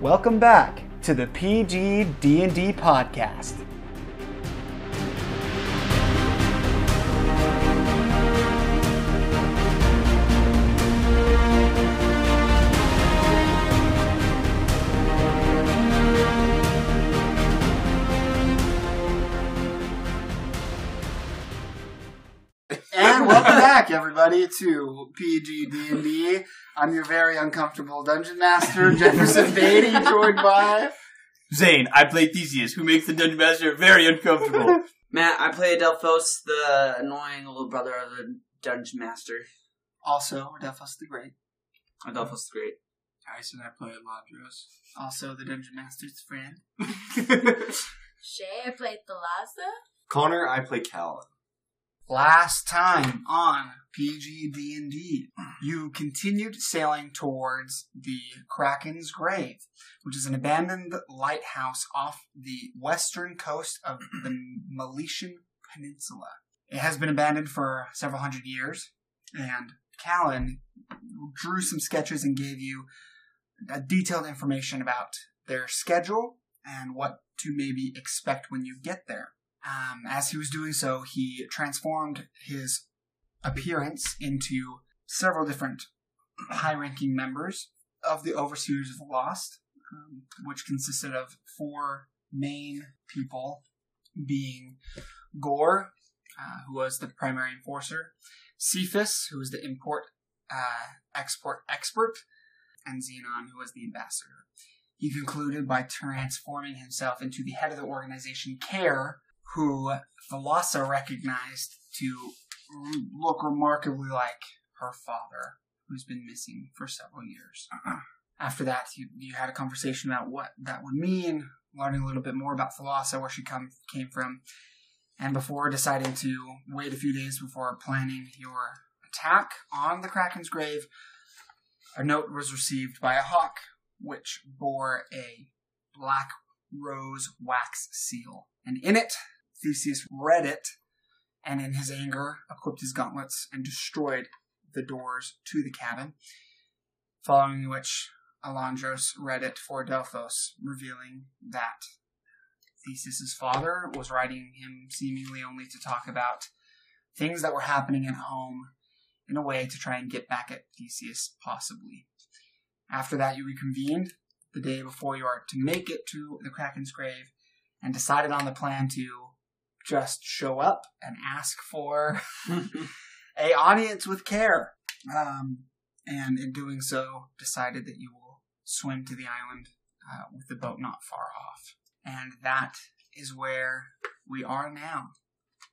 Welcome back to the PG D&D podcast. Everybody, to PG D&D. I'm your very uncomfortable dungeon master, Jefferson Beatty, joined by Zane, I play Theseus, who makes the dungeon master very uncomfortable. Matt, I play Adelphos, the annoying little brother of the dungeon master. also Adelphos the Great, Adelphos the Great. Tyson, I play Eladros. also the dungeon master's friend. Shay, I play Thalassa. Connor, I play Callan. Last time on PG D&D, you continued sailing towards the Kraken's Grave, which is an abandoned lighthouse off the western coast of the Meletian Peninsula. It has been abandoned for several hundred years, and Callan drew some sketches and gave you uh, detailed information about their schedule and what to maybe expect when you get there. Um, as he was doing so, he transformed his appearance into several different high ranking members of the Overseers of the Lost, um, which consisted of four main people, being Gore, uh, who was the primary enforcer, Cephas, who was the import uh, export expert, and Xenon, who was the ambassador. He concluded by transforming himself into the head of the organization Kair, who Thalassa recognized to look remarkably like her father, who's been missing for several years. Uh-huh. After that, you, you had a conversation about what that would mean, learning a little bit more about Thalassa, where she come, came from, and before deciding to wait a few days before planning your attack on the Kraken's grave, a note was received by a hawk, which bore a black rose wax seal. And in it, Theseus read it, and in his anger, equipped his gauntlets and destroyed the doors to the cabin. Following which, Alondros read it for Delphos, revealing that Theseus's father was writing him seemingly only to talk about things that were happening at home in a way to try and get back at Theseus, possibly. After that, you reconvened the day before you are to make it to the Kraken's grave and decided on the plan to just show up and ask for a audience with Kair. Um, and in doing so, decided that you will swim to the island uh, with the boat not far off. And that is where we are now.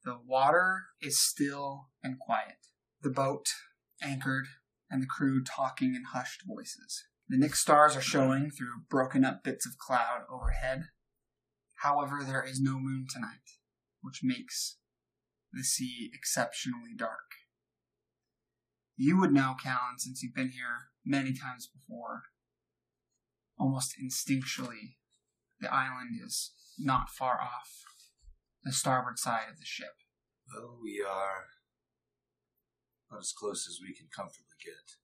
The water is still and quiet. The boat anchored and the crew talking in hushed voices. The Nick stars are showing through broken up bits of cloud overhead. However, there is no moon tonight, which makes the sea exceptionally dark. You would know, Callan, since you've been here many times before, almost instinctually, the island is not far off the starboard side of the ship. Well, we are not as close as we can comfortably get.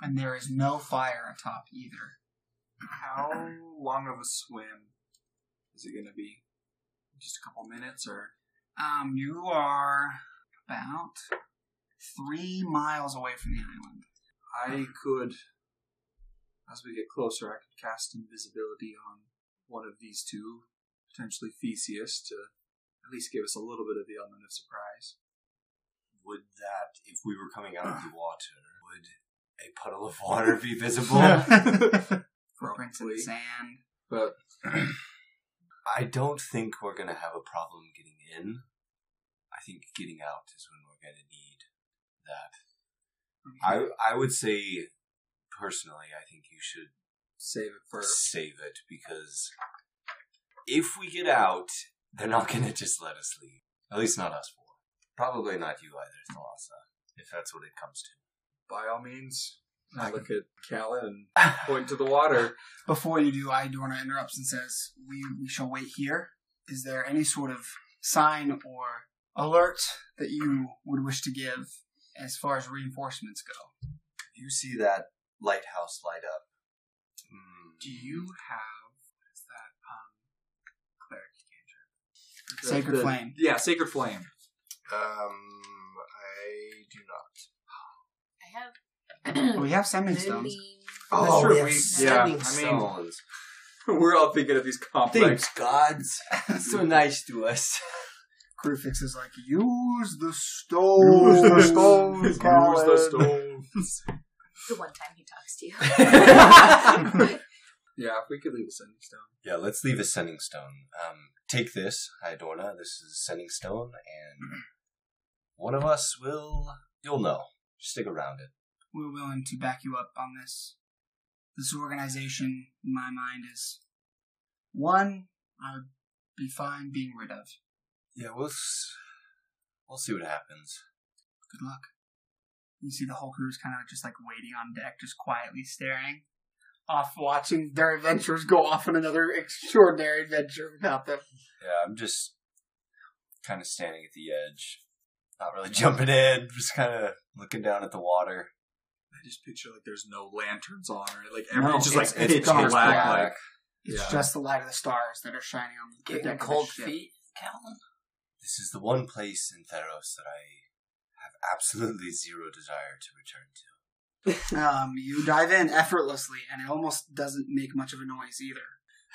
And there is no fire atop either. How long of a swim is it going to be? Just a couple minutes, or Um, you are about three miles away from the island. I could, as we get closer, I could cast invisibility on one of these two, potentially Theseus, to at least give us a little bit of the element of surprise. Would that, if we were coming out of the water, would a puddle of water be visible? Footprints in the Probably. sand. But I don't think we're going to have a problem getting in. I think getting out is when we're going to need that. Mm-hmm. I I would say, personally, I think you should save it for save it because if we get out, they're not going to just let us leave. At least not us four. Probably not you either, Thalassa, if that's what it comes to. by all means. I look at Callan and point to the water. Before you do, Idorna interrupts and says, we, we shall wait here. Is there any sort of sign or alert that you would wish to give as far as reinforcements go? You see that lighthouse light up. Hmm. Do you have what is that? Um, cleric cantrip. The- Sacred the- Flame. Yeah, sacred flame. Um, I do not. I have We have sending stones. Lily. Oh, we we- have yeah, sending I mean- stones. We're all thinking of these complex. Thanks, gods. so nice to us. Crewfix is like, use the stones. Use the stones. Use the stones. The one time he talks to you. yeah, if we could leave a sending stone. Yeah, let's leave a sending stone. Um, take this, Hydorna. This is a sending stone, and one of us will. You'll know. Stick around it. We're willing to back you up on this. This organization, in my mind, is one I would be fine being rid of. Yeah, we'll s- we'll see what happens. Good luck. You see the whole crew is kind of just like waiting on deck, just quietly staring off, watching their adventures go off on another extraordinary adventure without them. Yeah, I'm just kind of standing at the edge, not really jumping in, just kind of looking down at the water. I just picture like there's no lanterns on or like No, everything's just like it's pitch dark black. black. Like It's Yeah. just the light of the stars that are shining on the Getting deck the cold feet, Calvin. This is the one place in Theros that I have absolutely zero desire to return to. Um, you dive in effortlessly, and it almost doesn't make much of a noise either.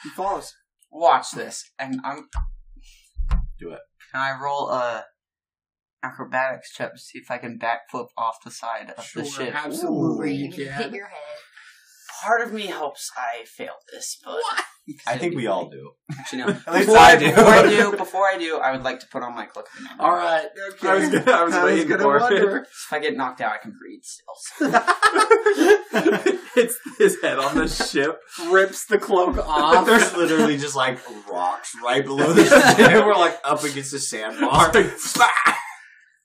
He follows. Watch this, and I'm. Do it. Can I roll a acrobatics check to see if I can backflip off the side of Sure, the ship? absolutely you You hit your head. Part of me hopes I fail this, but I think we all do. Actually, no. At least before I do. Before I do, before I do, I would like to put on my cloak. All right. Okay. I was gonna- I was waiting gonna for it. wonder. If I get knocked out, I can breathe still. it's his head on the ship. Rips the cloak off. There's literally just like rocks right below the ship. We're like up against the sandbar.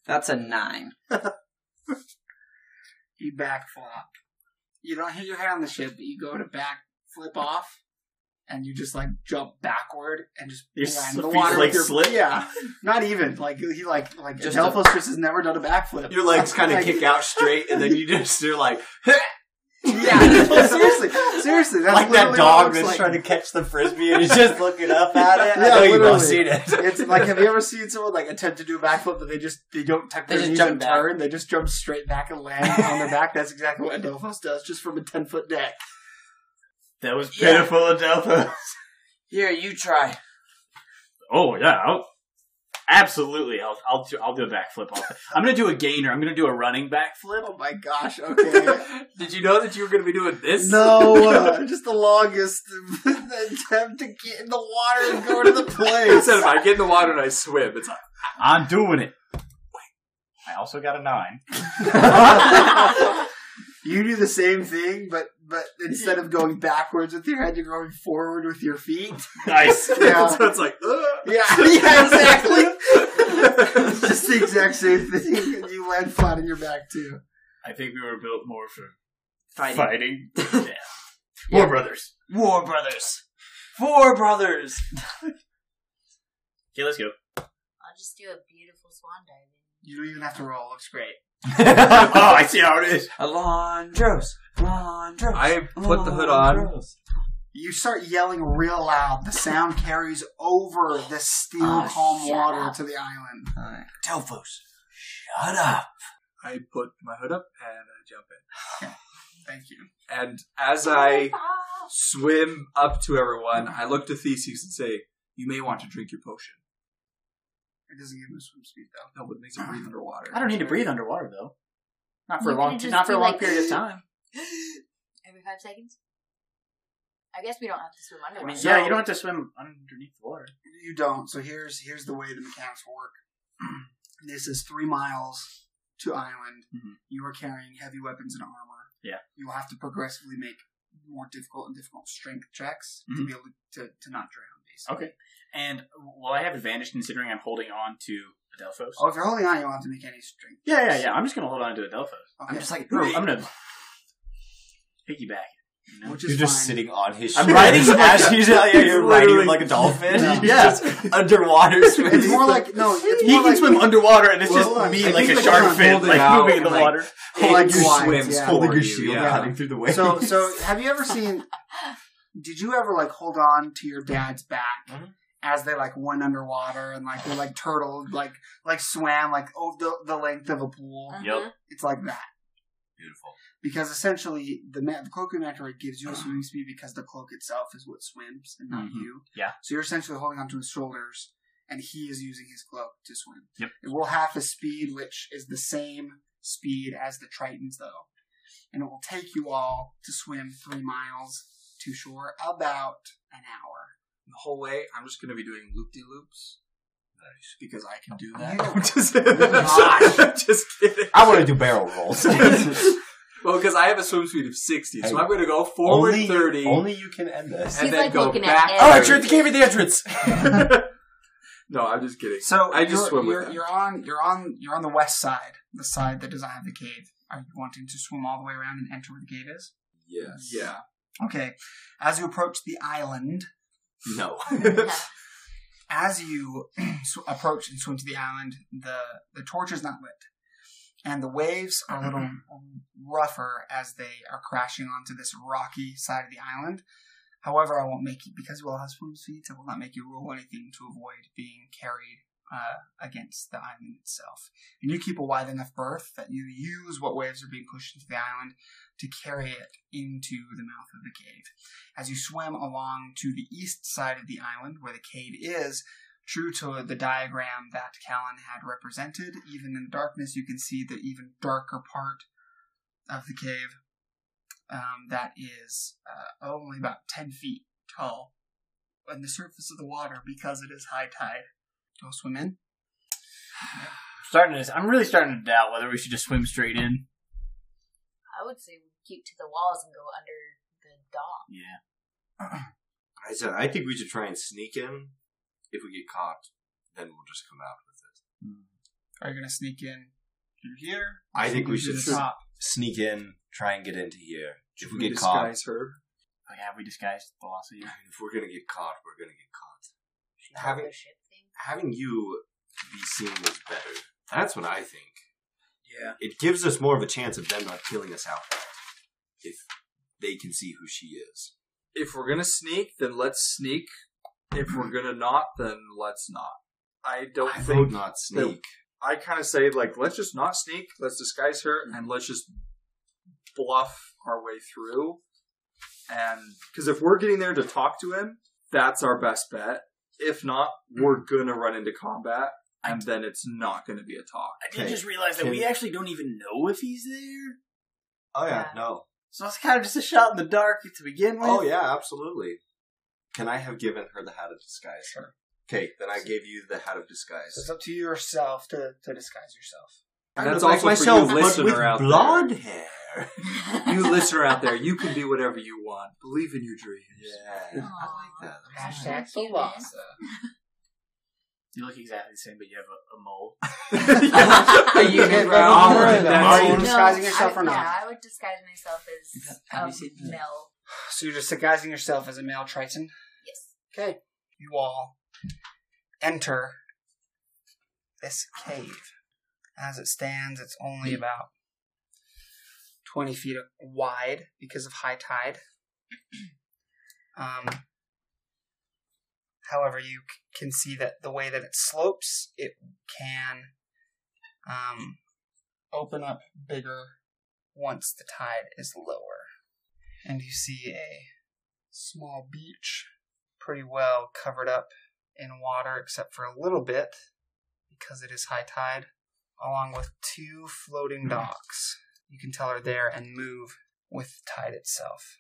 That's a nine. you backflip. You don't hit your head on the ship, but you go to back flip off, and you just like jump backward and just Your land in the feet, water. like, with your, slip? Yeah, not even like he like like Just Adelphos just has never done a backflip. Your legs kind of Like- kick out straight, and then you just you're like, Yeah, no, seriously, seriously, that's like that literally what it dog that's like. trying to catch the frisbee and he's just looking up at it. I Yeah, know you've all seen it. It's like, have you ever seen someone like attempt to do a backflip, but they just they don't tuck They their just knees jump and back. turn? They just jump straight back and land on their back. That's exactly what Adelphos does, just from a ten foot deck. That was Yeah. pitiful, Adelpha. Here, you try. Oh yeah, I'll, absolutely. I'll I'll do, I'll do a backflip. I'm gonna do a gainer. I'm gonna do a running backflip. Oh my gosh! Okay, Did you know that you were going to be doing this? no, uh, just the longest attempt to get in the water and go to the place. Instead of I get in the water and I swim, it's like I'm doing it. I also got a nine. you do the same thing, but but instead of going backwards with your head, you're going forward with your feet. Nice. Yeah. so it's like ugh. Yeah, yeah, exactly. it's just the exact same thing, and you land flat on your back too. I think we were built more for Fighting. fighting. yeah. War brothers. War brothers. Four brothers. Okay, let's go. I'll just do a beautiful swan dive. You don't even have to roll. Looks great. oh, I see how it is. Alondros. Alondros. I put the hood on. Alondros. You start yelling real loud. The sound carries over the still Oh, calm water up. to the island. Alright. Delphos, shut up. I put my hood up and I jump in. Thank you. And as I swim up to everyone, I look to Theseus and say, "You may want to drink your potion." It doesn't give him swim speed though. No, but it makes him breathe underwater. I don't need to breathe underwater though. Not for You a long, could not for a long like- period of time. Every five seconds? I guess we don't have to swim I underwater. mean, yeah, you don't have to swim underneath the water. You don't. So here's here's the way the mechanics work. this is three miles to island. Mhm. You are carrying heavy weapons and armor. Yeah. You will have to progressively make more difficult and difficult strength checks to Mhm. be able to, to not drown. Basically. Okay. And will I have advantage considering I'm holding on to Adelphos? Oh, if you're holding on, you don't have to make any strength. Yeah, yeah, yeah. I'm just gonna hold on to Adelphos. Okay. I'm just like, I'm gonna piggyback. You know? Which is You're just fine. sitting on his I'm ship. riding as like- he's yeah, you're riding him like a dolphin. Yeah. You're Yeah. just underwater swimming. It's more like no. It's He more can like swim underwater, and it's Well, just hold on. me I like a like, shark fin, like out moving in the and, like, water. like It glides, swims yeah. holding for your you, shield, yeah. cutting through the waves. So so have you ever seen did you ever like hold on to your dad's back Mhm. as they like went underwater and like they like turtled like like swam like over the, the length of a pool? Yep. It's like that Beautiful. Because essentially the ma- the cloak of Nectarite gives you a swimming speed because the cloak itself is what swims and not Mhm. you. Yeah. So you're essentially holding onto his shoulders and he is using his cloak to swim. Yep. It will have his speed, which is the same speed as the Tritons, though. And it will take you all to swim three miles to shore about an hour. The whole way, I'm just going to be doing loop de loops. Nice. Because I can do that. I'm just, Gosh. just kidding. I want to do barrel rolls. well, because I have a swim speed of 60, so Hey. I'm going to go forward only, 30. only you can end this. and He's then like go looking at back. everything. All right, you're at the cave at the entrance. no, I'm just kidding. So I just you're, swim with you're, them. you're on you're on you're on the west side, the side that doesn't have the cave. Are you wanting to swim all the way around and enter where the cave is? yes. Yeah. Okay. As you approach the island, No. as you approach and swim to the island, the the torch is not lit, and the waves are a little rougher as they are crashing onto this rocky side of the island. However, I won't make you because you all have swim speeds. I will not make you roll anything to avoid being carried uh, against the island itself. And you keep a wide enough berth that you use what waves are being pushed into the island to carry it into the mouth of the cave. As you swim along to the east side of the island, where the cave is, true to the diagram that Callan had represented, even in the darkness, you can see the even darker part of the cave. Um, that is uh, only about 10 feet tall on the surface of the water because it is high tide. Go swim in. starting to. I'm really starting to doubt whether we should just swim straight in. I would say we keep to the walls and go under the dock. Yeah. I said I think we should try and sneak in. If we get caught, then we'll just come out with it. Hmm. Are you going to sneak in through here? I think we should the top. Sneak in, try and get into here. If we We get caught, oh, disguise her. Like, have we disguised velocity? if we're gonna get caught, we're gonna get caught. Having- go to the ship thing? Having you be seen is better. That's what I think. Yeah. It gives us more of a chance of them not killing us out if they can see who she is. If we're going to sneak, then let's sneak. If we're going to not, then let's not. I don't I think vote not sneak. I kind of say like let's just not sneak, let's disguise her, and let's just bluff our way through. And because if we're getting there to talk to him, that's our best bet. If not, we're gonna run into combat, and then it's not gonna be a talk. I did Okay. just realize that Can- we actually don't even know if he's there. Oh yeah, no. So it's kind of just a shot in the dark to begin oh, with. Oh yeah, absolutely. Can I have given her the hat of disguise? Sure. Okay, then I gave you the hat of disguise. So it's up to yourself to, to disguise yourself. And I that's also like for myself, you but listener with out there. blonde hair. You listener out there, you can be whatever you want. Believe in your dreams. Yeah, I like that. That Hashtag nice. human. Lots, uh, You look exactly the same, but you have a, a mole. A unibrow. Are you that's- disguising yourself I, or not? Yeah, I would disguise myself as a seen- male. So you're just disguising yourself as a male Triton? Okay. You all enter this cave. As it stands, it's only about 20 feet wide because of high tide. Um, however, you c- can see that the way that it slopes, it can um, open up bigger once the tide is lower. And you see a small beach, pretty well covered up in water, except for a little bit because it is high tide, along with two floating hmm. docks. You can tell are there and move with the tide itself.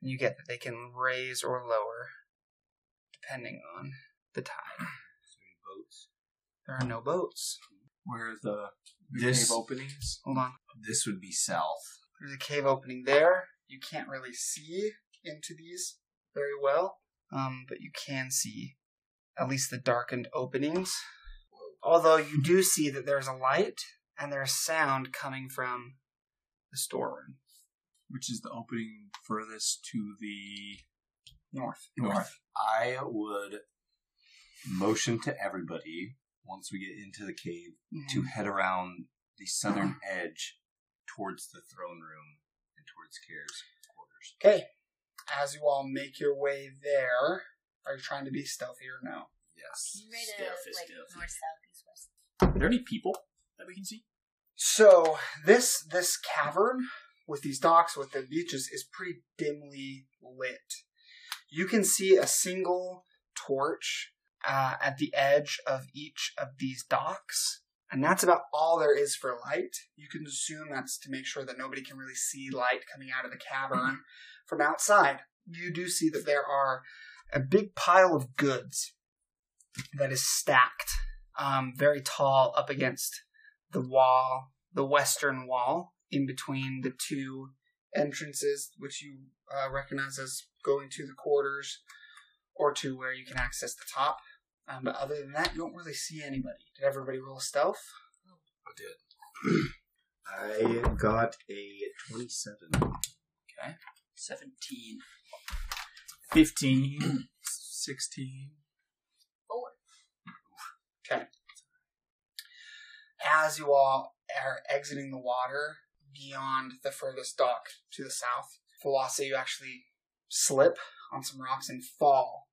And you get that they can raise or lower depending on the tide. Boats. There are no boats. Where are the, the This- cave openings? Hold on. This would be south. There's a cave opening there. You can't really see into these very well, um, but you can see at least the darkened openings. Although you do see that there's a light and there's sound coming from the storeroom Which is the opening furthest to the north. north. I would motion to everybody once we get into the cave to Mhm. head around the southern edge towards the throne room and towards Kair's quarters. Okay. As you all make your way there, are you trying to be stealthy or no? Yes. You made a Stealthy, like stealthy. north, south, east, west. Are there any people that we can see? So this this cavern with these docks with the beaches is pretty dimly lit. You can see a single torch uh, at the edge of each of these docks, and that's about all there is for light. You can assume that's to make sure that nobody can really see light coming out of the cavern from outside. You do see that there are a big pile of goods that is stacked um, very tall up against the wall, the western wall, in between the two entrances, which you uh, recognize as going to the quarters or to where you can access the top. Um, but other than that, you don't really see anybody. Did everybody roll stealth? I did. I got a 27. Seventeen. 15. 16. Four. As you all are exiting the water beyond the furthest dock to the south, Velocity, you actually slip on some rocks and fall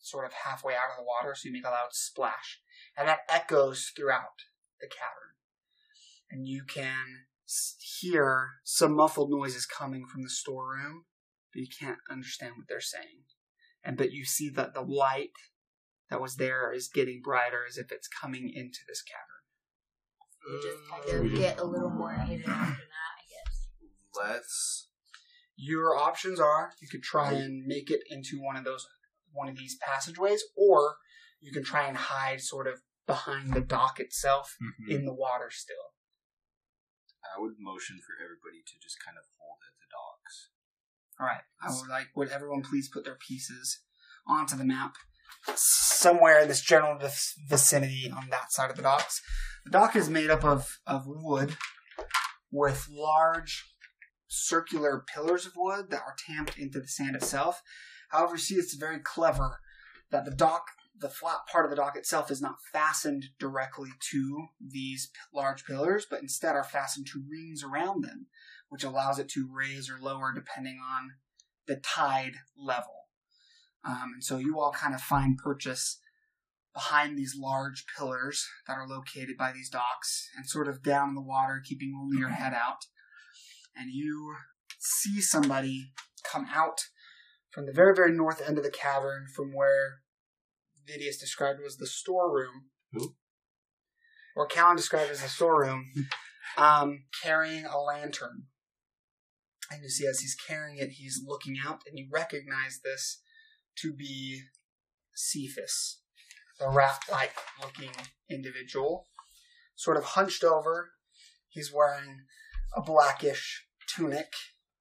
sort of halfway out of the water, so you make a loud splash. And that echoes throughout the cavern. And you can hear some muffled noises coming from the storeroom, but you can't understand what they're saying. And but you see that the light that was there is getting brighter as if it's coming into this cavern. We just had to mm. get a little more hidden after that, I guess. Let's. Your options are you could try and make it into one of those one of these passageways, or you can try and hide sort of behind the dock itself mm-hmm. in the water still. I would motion for everybody to just kind of hold at the docks. All right. I would like would everyone please put their pieces onto the map somewhere in this general vicinity on that side of the docks. The dock is made up of of wood with large circular pillars of wood that are tamped into the sand itself. However, you see it's very clever that the dock, the flat part of the dock itself, is not fastened directly to these large pillars, but instead are fastened to rings around them, which allows it to raise or lower depending on the tide level. Um, and so you all kind of find purchase behind these large pillars that are located by these docks and sort of down in the water, keeping only your head out. And you see somebody come out from the very, very north end of the cavern from where Vidius described was the storeroom. Who? Or Callan described as the storeroom, um, carrying a lantern. And you see as he's carrying it, he's looking out, and you recognize this to be Cephas, the rat-like looking individual, sort of hunched over. He's wearing a blackish tunic,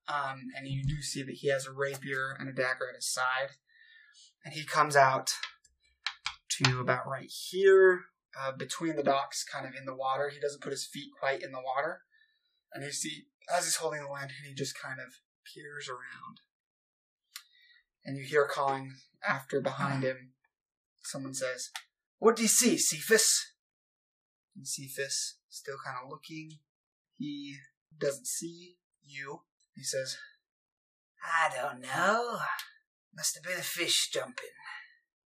um, and you do see that he has a rapier and a dagger at his side. And he comes out to about right here, uh, between the docks, kind of in the water. He doesn't put his feet quite in the water. And you see, as he's holding the lantern, he just kind of peers around. And you hear calling after behind him. Someone says, What do you see, Cephas? And Cephas, still kind of looking, he doesn't see you. He says, I don't know. Must have been a fish jumping.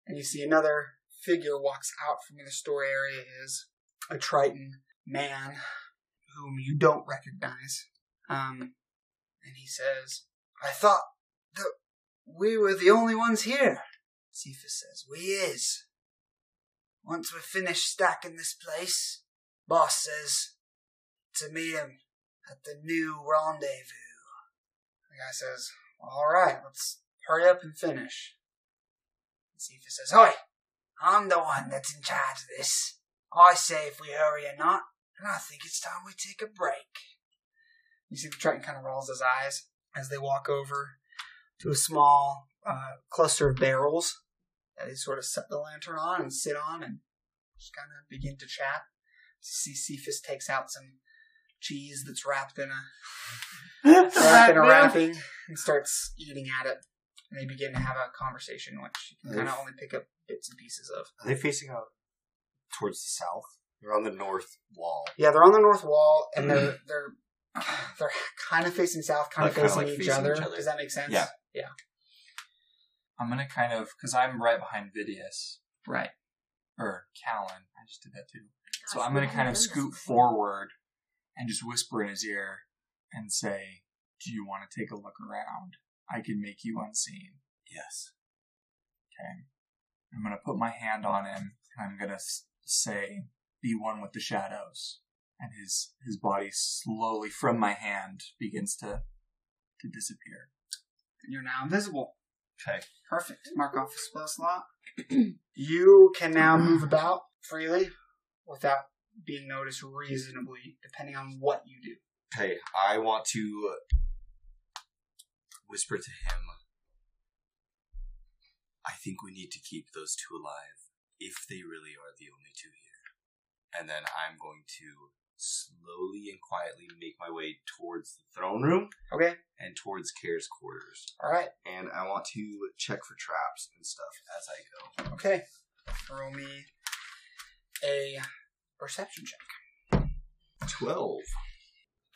And you see another figure walks out from where the store area is. A Triton man whom you don't recognize. Um, and he says, I thought that we were the only ones here. Cephas says, We is. Once we're finished stacking this place, boss says to meet him at the new rendezvous. The guy says, All right, let's hurry up and finish. Cephas says, Oi, I'm the one that's in charge of this. I say if we hurry or not, and I think it's time we take a break. You see the Triton kind of rolls his eyes as they walk over to a small uh, cluster of barrels that they sort of set the lantern on and sit on and just kind of begin to chat. You see Cephas takes out some cheese that's wrapped in a wrapped in a wrapping and starts eating at it. And they begin to have a conversation, which you can kind of only pick up bits and pieces of. Are they facing out towards the south? They're on the north wall. Yeah, they're on the north wall, and they're mm. they're they're kind of facing south, kind of Like, kinda facing, like each, facing other. each other. Does that make sense? Yeah. yeah. I'm gonna kind of because I'm right behind Vidius Right. or Callan. I just did that too. So I'm gonna kind of scoot forward and just whisper in his ear and say, "Do you want to take a look around? I can make you unseen." Yes. Okay. I'm gonna put my hand on him and I'm gonna say, "Be one with the shadows." And his his body slowly from my hand begins to to disappear. You're now invisible. Okay. Perfect. Mark off the spell slot. you can now move about freely without being noticed reasonably, depending on what you do. Okay, I want to whisper to him. I think we need to keep those two alive, if they really are the only two here. And then I'm going to slowly and quietly make my way towards the throne room Okay. and towards Kair's quarters. All right. And I want to check for traps and stuff as I go. Okay. Roll me a perception check. 12.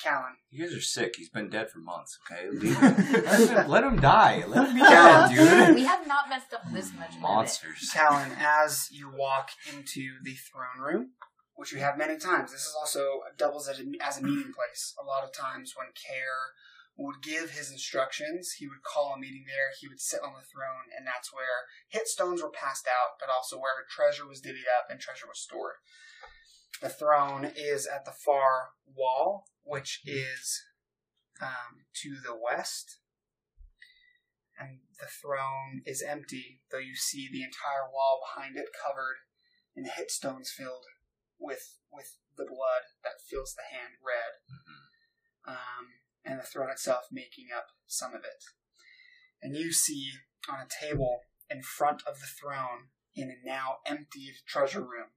Callan. You guys are sick. He's been dead for months, okay? Leave him. let, him let him die. Let him be Yeah, dead, dude. we have not messed up this much. have it? Monsters. Callan, as you walk into the throne room, which you have many times, this is also doubles as a, as a meeting place. A lot of times when Kair would give his instructions, he would call a meeting there, he would sit on the throne, and that's where hit stones were passed out, but also where treasure was divvied up and treasure was stored. The throne is at the far wall, which is um, to the west. And the throne is empty, though you see the entire wall behind it covered in hit stones filled with with the blood that fills the hand red. Um, and the throne itself making up some of it. And you see on a table in front of the throne in a now emptied treasure room,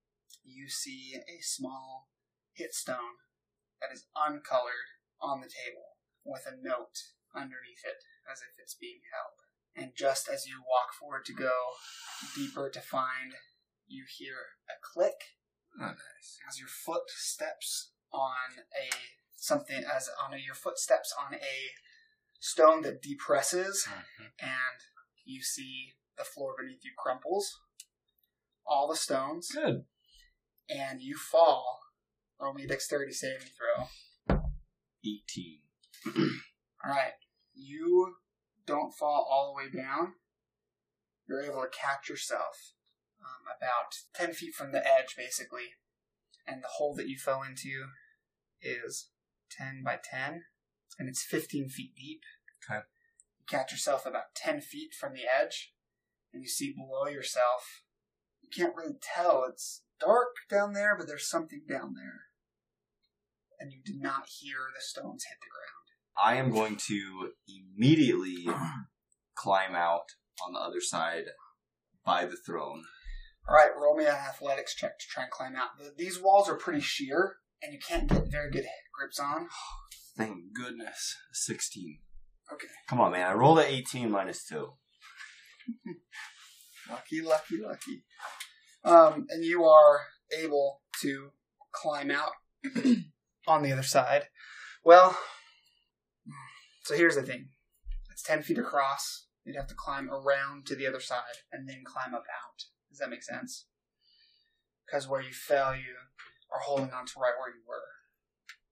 you see a small hit stone that is uncolored on the table with a note underneath it as if it's being held. And just as you walk forward to go deeper to find, you hear a click Oh, nice. as your foot steps on a something as on a, your foot steps on a stone that depresses mm-hmm. and you see the floor beneath you crumples all the stones Good. And you fall. Roll me a dexterity saving throw. 18. all right. You don't fall all the way down. You're able to catch yourself um, about 10 feet from the edge basically. And the hole that you fell into is 10 by 10 and it's 15 feet deep. Okay. you catch yourself about 10 feet from the edge and you see below yourself. You can't really tell. It's dark down there but there's something down there and you did not hear the stones hit the ground I am going to immediately climb out on the other side by the throne. All right, roll me an athletics check to try and climb out. The- These walls are pretty sheer, and you can't get very good grips on. Thank goodness. 16. Okay. Come on, man. I rolled a 18 minus 2. Lucky, lucky, lucky. Um, and you are able to climb out on the other side. Well, so here's the thing it's 10 feet across. You'd have to climb around to the other side and then climb up out. Does that make sense? Because where you fell, you are holding on to right where you were.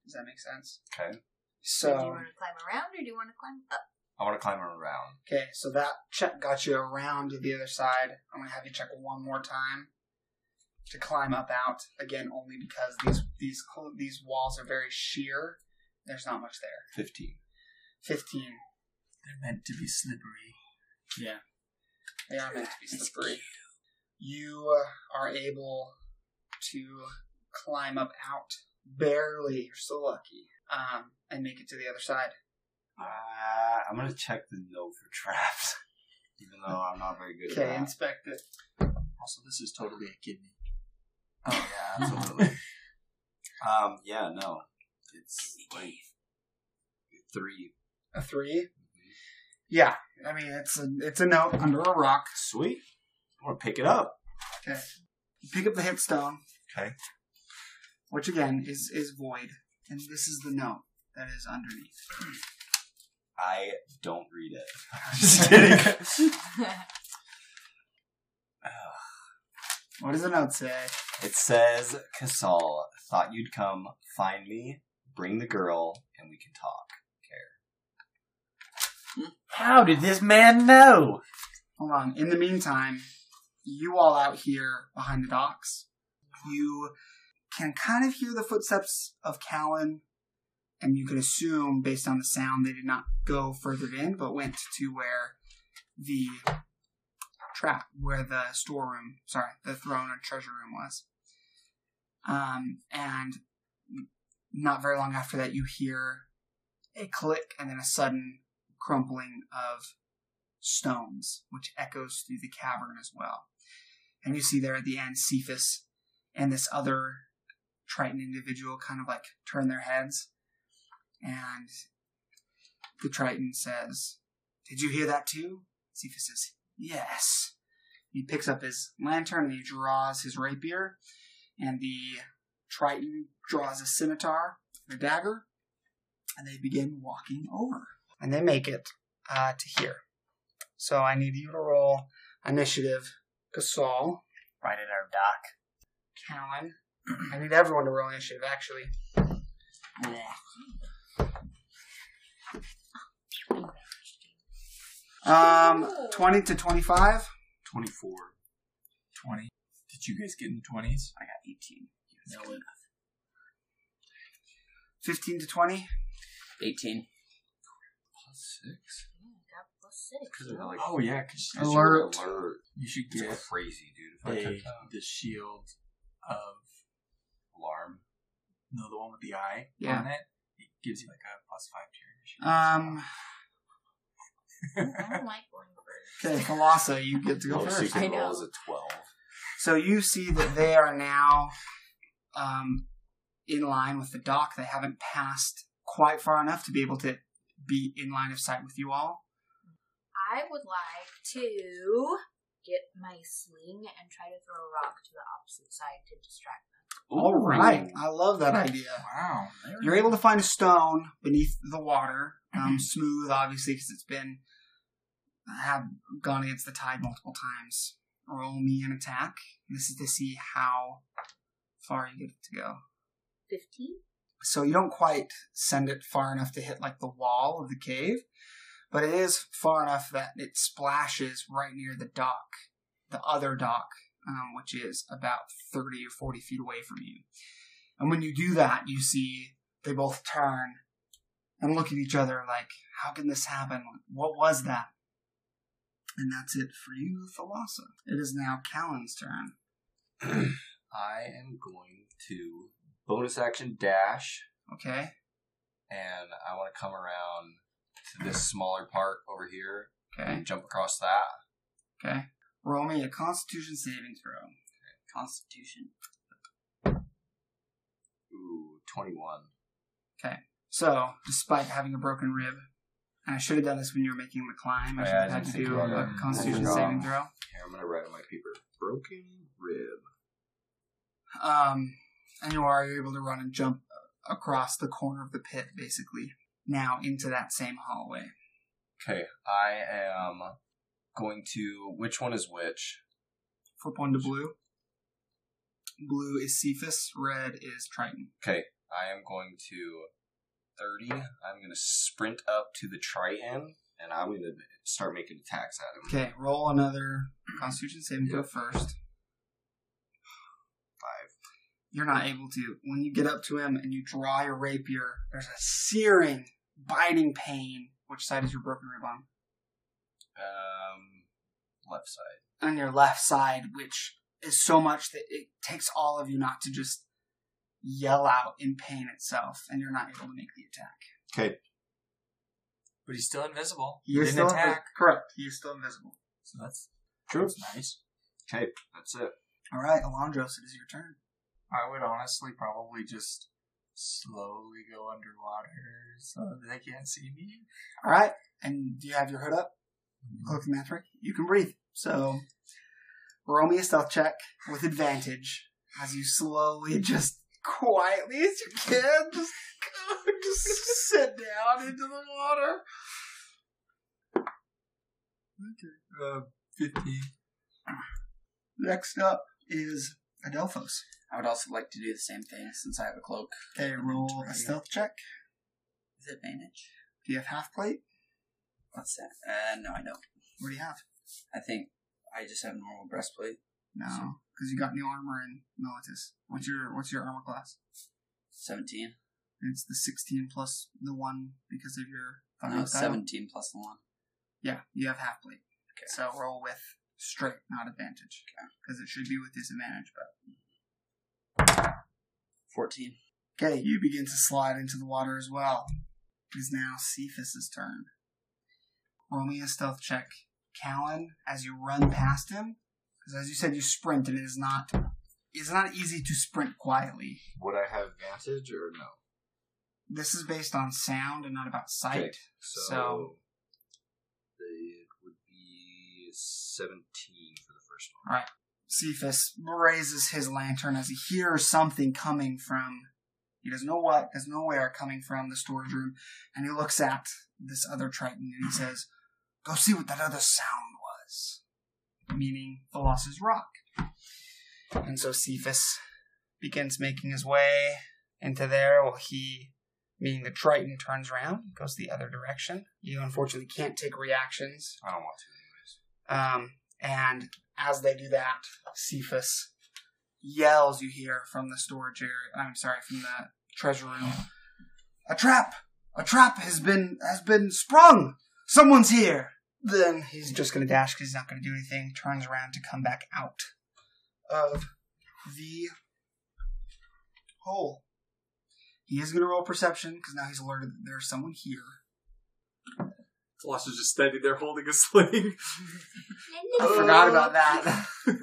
Does that make sense? Okay. So, do you want to climb around or do you want to climb up? I want to climb around. okay, so that check got you around to the other side. I'm going to have you check one more time to climb up out. Again, only because these these cl- these walls are very sheer. There's not much there. 15. 15. They're meant to be slippery. Yeah. They are meant to be slippery. You uh, are able to climb up out. Barely. You're so lucky. Um, and make it to the other side. Uh, I'm going to check the note for traps. Even though I'm not very good Okay, at that. inspect it. Also, this is totally a kidney. Oh, yeah, absolutely. um, yeah, no. It's like three. A three. Yeah, I mean it's a it's a note under a rock. Sweet. I'm to pick it up. Okay. You pick up the hit stone. Okay. Which again is is void, and this is the note that is underneath. I don't read it. Just kidding. What does the note say? It says, Casal, thought you'd come, find me, bring the girl, and we can talk. Kair. How did this man know? Hold on. In the meantime, you all out here behind the docks, you can kind of hear the footsteps of Callan, and you could assume, based on the sound, they did not go further in, but went to where the trap, where the storeroom, sorry, the throne or treasure room was. Um, and not very long after that, you hear a click and then a sudden crumpling of stones, which echoes through the cavern as well. And you see there at the end Cephas and this other Triton individual kind of like turn their heads. And the Triton says, Did you hear that too? Cephas says, Yes. He picks up his lantern and he draws his rapier. And the Triton draws a scimitar a dagger. And they begin walking over. And they make it uh, to here. So I need you to roll initiative. Gasol, Right in our dock. Callan. I need everyone to roll initiative, actually. Um, 20 to 25. 24. 20. Did you guys get in the 20s? I got 18. No. 15 to 20. 18. Plus six. plus Six. Because they're like, Oh, yeah, because Alert. alert. you should It's get crazy, dude. If I a, took that the shield of, alarm, no, the one with the eye Yeah. on it. It gives you like a plus five to your initiative. Um, I don't like going first. okay, Colossa, you get to go most you first. I can know. roll is a 12. So you see that they are now um, in line with the dock. They haven't passed quite far enough to be able to be in line of sight with you all. I would like to get my sling and try to throw a rock to the opposite side to distract them. All right, I love that idea. Wow. You're able to find a stone beneath the water, um, smooth, obviously, because it's been have gone against the tide multiple times. Roll me an attack. This is to see how far you get it to go. 15? So you don't quite send it far enough to hit like the wall of the cave, but it is far enough that it splashes right near the dock, the other dock, um, which is about 30 or 40 feet away from you. And when you do that, you see they both turn and look at each other like, how can this happen? What was that? And that's it for you, Thalassa. It is now Callan's turn. I am going to bonus action dash, Okay? and I want to come around to this smaller part over here Okay. and jump across that. Okay. Roll me a constitution saving throw. Constitution. Ooh, 21. Okay. So, despite having a broken rib, and I should have done this when you were making the climb, I Oh, should have had to do about a constitution That's saving wrong. throw. Here, I'm going to write on my paper. Broken rib. Um, and you are able to run and jump across the corner of the pit, basically, now into that same hallway. Okay, I am going to. Which one is which? Flip one to blue. Blue is Cephas, red is Triton. Okay, I am going to 30. I'm going to sprint up to the Triton, and I'm going to start making attacks at him. Okay, roll another constitution saving throw first. Five. You're not able to. When you get up to him and you draw your rapier, there's a searing, biting pain. Which side is your broken rib on? Um, left side. On your left side, which is so much that it takes all of you not to just yell out in pain itself, and you're not able to make the attack. Okay, But he's still invisible. You're didn't still attack. correct. You're still invisible. So that's, true. that's nice. Okay, that's it. All right, Alondros, it is your turn. I would honestly probably just slowly go underwater so that they can't see me. All right, and do you have your hood up? Mm-hmm. Cloak and Mathric? You can breathe. So, roll me a stealth check with advantage as you slowly, just quietly as you can, just, just sit down into the water. Okay. Uh, 15. Next up is Adelphos. I would also like to do the same thing since I have a cloak. Okay, roll a stealth check. With advantage. Do you have half plate? What's that? Uh, no, I don't. What do you have? I think I just have normal breastplate. No, because you got new armor in Militus. What's your What's your armor class? 17. It's the 16 plus the one because of your No. 17 plus the 1. Yeah, you have half plate. Okay. So roll with straight, not advantage. Okay. Because it should be with disadvantage, but 14. Okay, you begin to slide into the water as well. It is now Cephas's turn. Roll me a stealth check. Callan, as you run past him, because as you said, you sprint, and it is not it's not easy to sprint quietly. Would I have advantage or no? This is based on sound and not about sight. Okay, so, So- it would be 17 for the first one. All right. Cephas raises his lantern as he hears something coming from. He doesn't know what, doesn't know where, coming from the storage room, and he looks at this other Triton and he says, "Go see what that other sound was," meaning the Thalas's rock. And so Cephas begins making his way into there. While he, meaning the Triton, turns around, goes the other direction. You unfortunately can't take reactions I don't want to, anyways. um, and as they do that, Cephas yells, you hear from the storage area. I'm sorry, from the treasure room. A trap! A trap has been has been sprung. Someone's here. Then he's just going to dash because he's not going to do anything. Turns around to come back out of the hole. He is going to roll perception because now he's alerted that there's someone here. Colossus just standing there holding a sling. I forgot about that.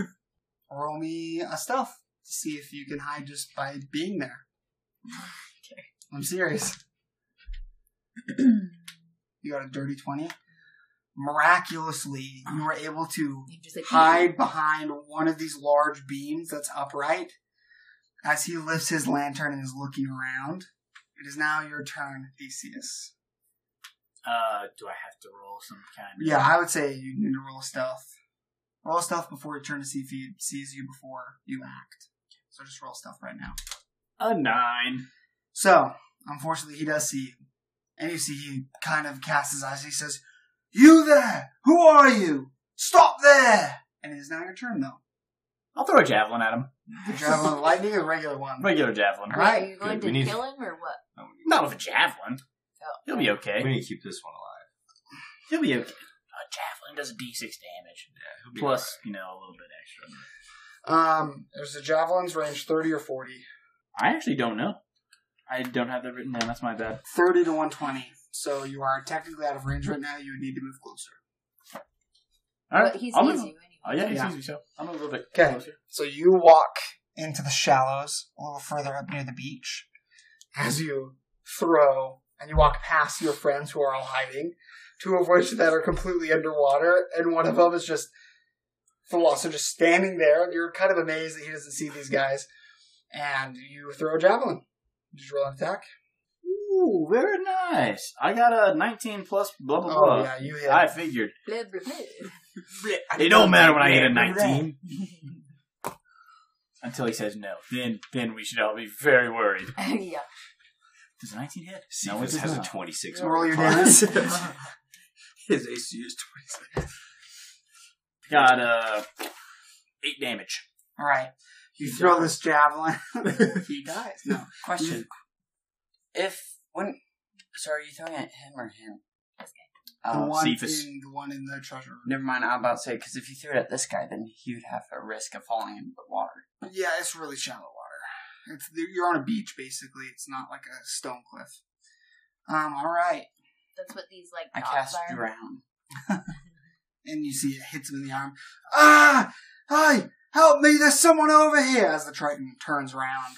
Roll me a stealth to see if you can hide just by being there. Okay. I'm serious. you got a dirty 20. Miraculously, you were able to like hide behind one of these large beams that's upright. As he lifts his lantern and is looking around, it is now your turn, Theseus. Uh, do I have to roll some kind of? Yeah, I would say you need to roll stealth. Roll stealth before you turn to see if he sees you before you act. So just roll stealth right now. A nine. So, unfortunately, he does see you. And you see he kind of casts his eyes. He says, You there! Who are you? Stop there! And it is now your turn, though. I'll throw a javelin at him. The javelin lightning or regular one? Regular javelin. All right. Are you going Good, we to need- kill him or what? No, we, Not with a javelin. Oh. He'll be okay. we need to keep this one alive. He'll be okay. A javelin does a d6 damage. Yeah, he'll be Plus, you know, a little bit extra. Um, there's a javelin's range 30 or 40. I actually don't know. I don't have that written down. That's my bad. 30 to 120. So you are technically out of range right now. You would need to move closer. All right. But he I'll sees move. you anyway. Oh yeah, he Yeah. sees me. So I'm a little bit 'Kay. closer. So you walk into the shallows a little further up near the beach. As you throw and you walk past your friends who are all hiding, two of which that are completely underwater, and one of them is just Philosopher just standing there, and you're kind of amazed that he doesn't see these guys. And you throw a javelin. Did you roll an attack? Ooh, very nice. I got a 19 plus blah blah blah. Oh blah. yeah, you hit. I figured. Blah, blah, blah. It don't matter when I hit a 19. Until he says no. Then then we should all be very worried. yeah. Does a 19 hit? Cephas no, it does has not. a 26. roll your damage. His AC is 26. Got uh, 8 damage. All right. You throw this javelin. he dies. No. Question. If, when, so are you throwing at him or him? This The Oh, one Cephas. in the one in the treasure room. never mind. I'm about to say, because if you threw it at this guy, then he would have a risk of falling into the water. Yeah, it's really shallow water. It's you're on a beach basically. It's not like a stone cliff. Um. All right. That's what these like I cast are. drown. And you see it hits him in the arm. Ah! Hi! Help me! There's someone over here! As the Triton turns around.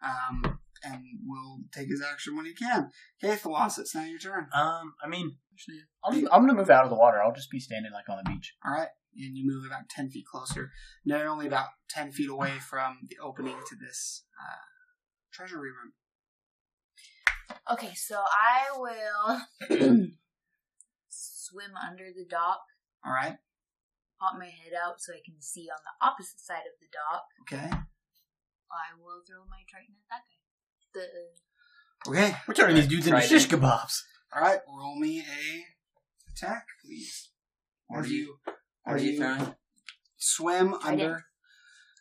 Um. And will take his action when he can. Okay, Thalos, it's now your turn. Um, I mean, Actually, I'll, I'm gonna move out of the water. I'll just be standing like on the beach. All right. And you move about 10 feet closer. Now you're only about 10 feet away from the opening to this uh, treasury room. Okay, so I will swim under the dock All right. Pop my head out so I can see on the opposite side of the dock. Okay. I will throw my trident at that guy. The Okay. We're turning these dudes into Trident. shish kebabs. All right. Roll me a attack, please. What are you- you What are as you throwing? swim under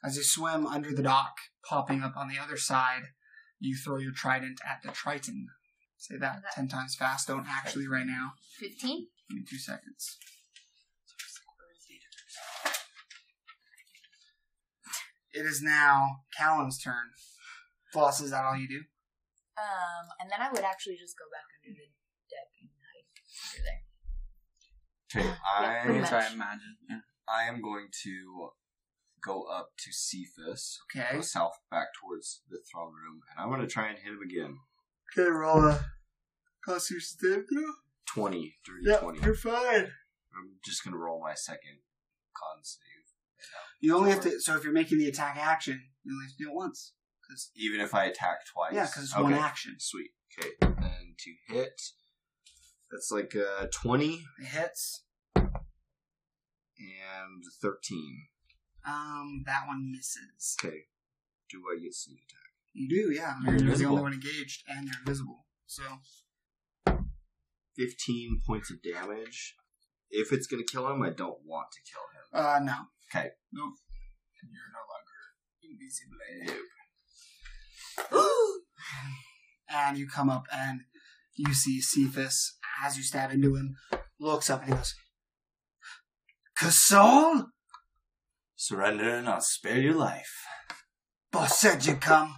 as you swim under the dock, popping up on the other side, you throw your trident at the Triton. Say that Okay. ten times fast. Don't actually right now. 15? Give me two seconds. It is now Callan's turn. Floss, is that all you do? Um, and then I would actually just go back under the deck and hide under there. Okay, Yeah, I much. Try and imagine. Yeah. I am going to go up to Cephas, Okay. go south back towards the throne room, and I'm going to try and hit him again. Okay, roll a constitution save. Twenty, dirty Yeah, twenty. you're fine. I'm just going to roll my second con save. You only have to. So if you're making the attack action, you only have to do it once. Cause, Even if I attack twice. yeah, because it's okay. one action. Sweet. Okay, and to hit, that's like uh, twenty It hits. and thirteen. Um, that one misses. Okay. Do I get sneak attack? You do, yeah. You're You're, the only one engaged, and you're invisible. So Fifteen points of damage. If it's going to kill him, I don't want to kill him. Uh, no. Okay. Nope. You're no longer invisible. and you come up and you see Cephas as you stab into him, looks up and he goes, Casol? Surrender and I'll spare your life. Boss said you'd come.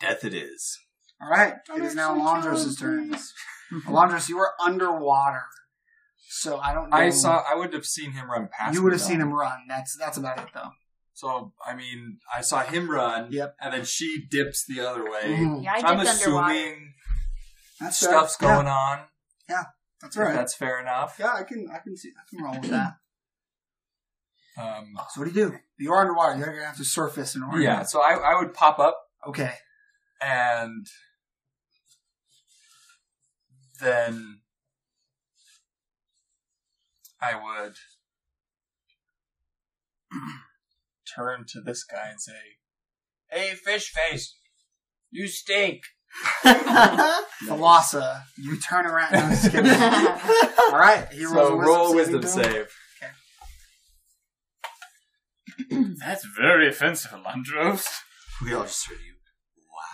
Death it is. Alright, it is now Alondros' turn. Alondros, you are underwater. So I don't know. I saw. I would have seen him run past. You would have seen him run. That's that's about it though. So I mean, I saw him run. Yep. And then she dips the other way. Mhm. Yeah, I I'm dipped underwater. assuming That's stuff's fair. going on. Yeah, that's If all right. That's fair enough. yeah, I can I can see I can roll with that. Um, So what do you do? You're underwater. You're gonna have to surface in order. yeah. So I, I would pop up Okay. and then I would turn to this guy and say, "Hey, fish face, you stink." Thalassa, you turn around. No, just kidding. All right. He rolls so a roll a wisdom wisdom saving save. That's very offensive, Alondros. We all just heard you.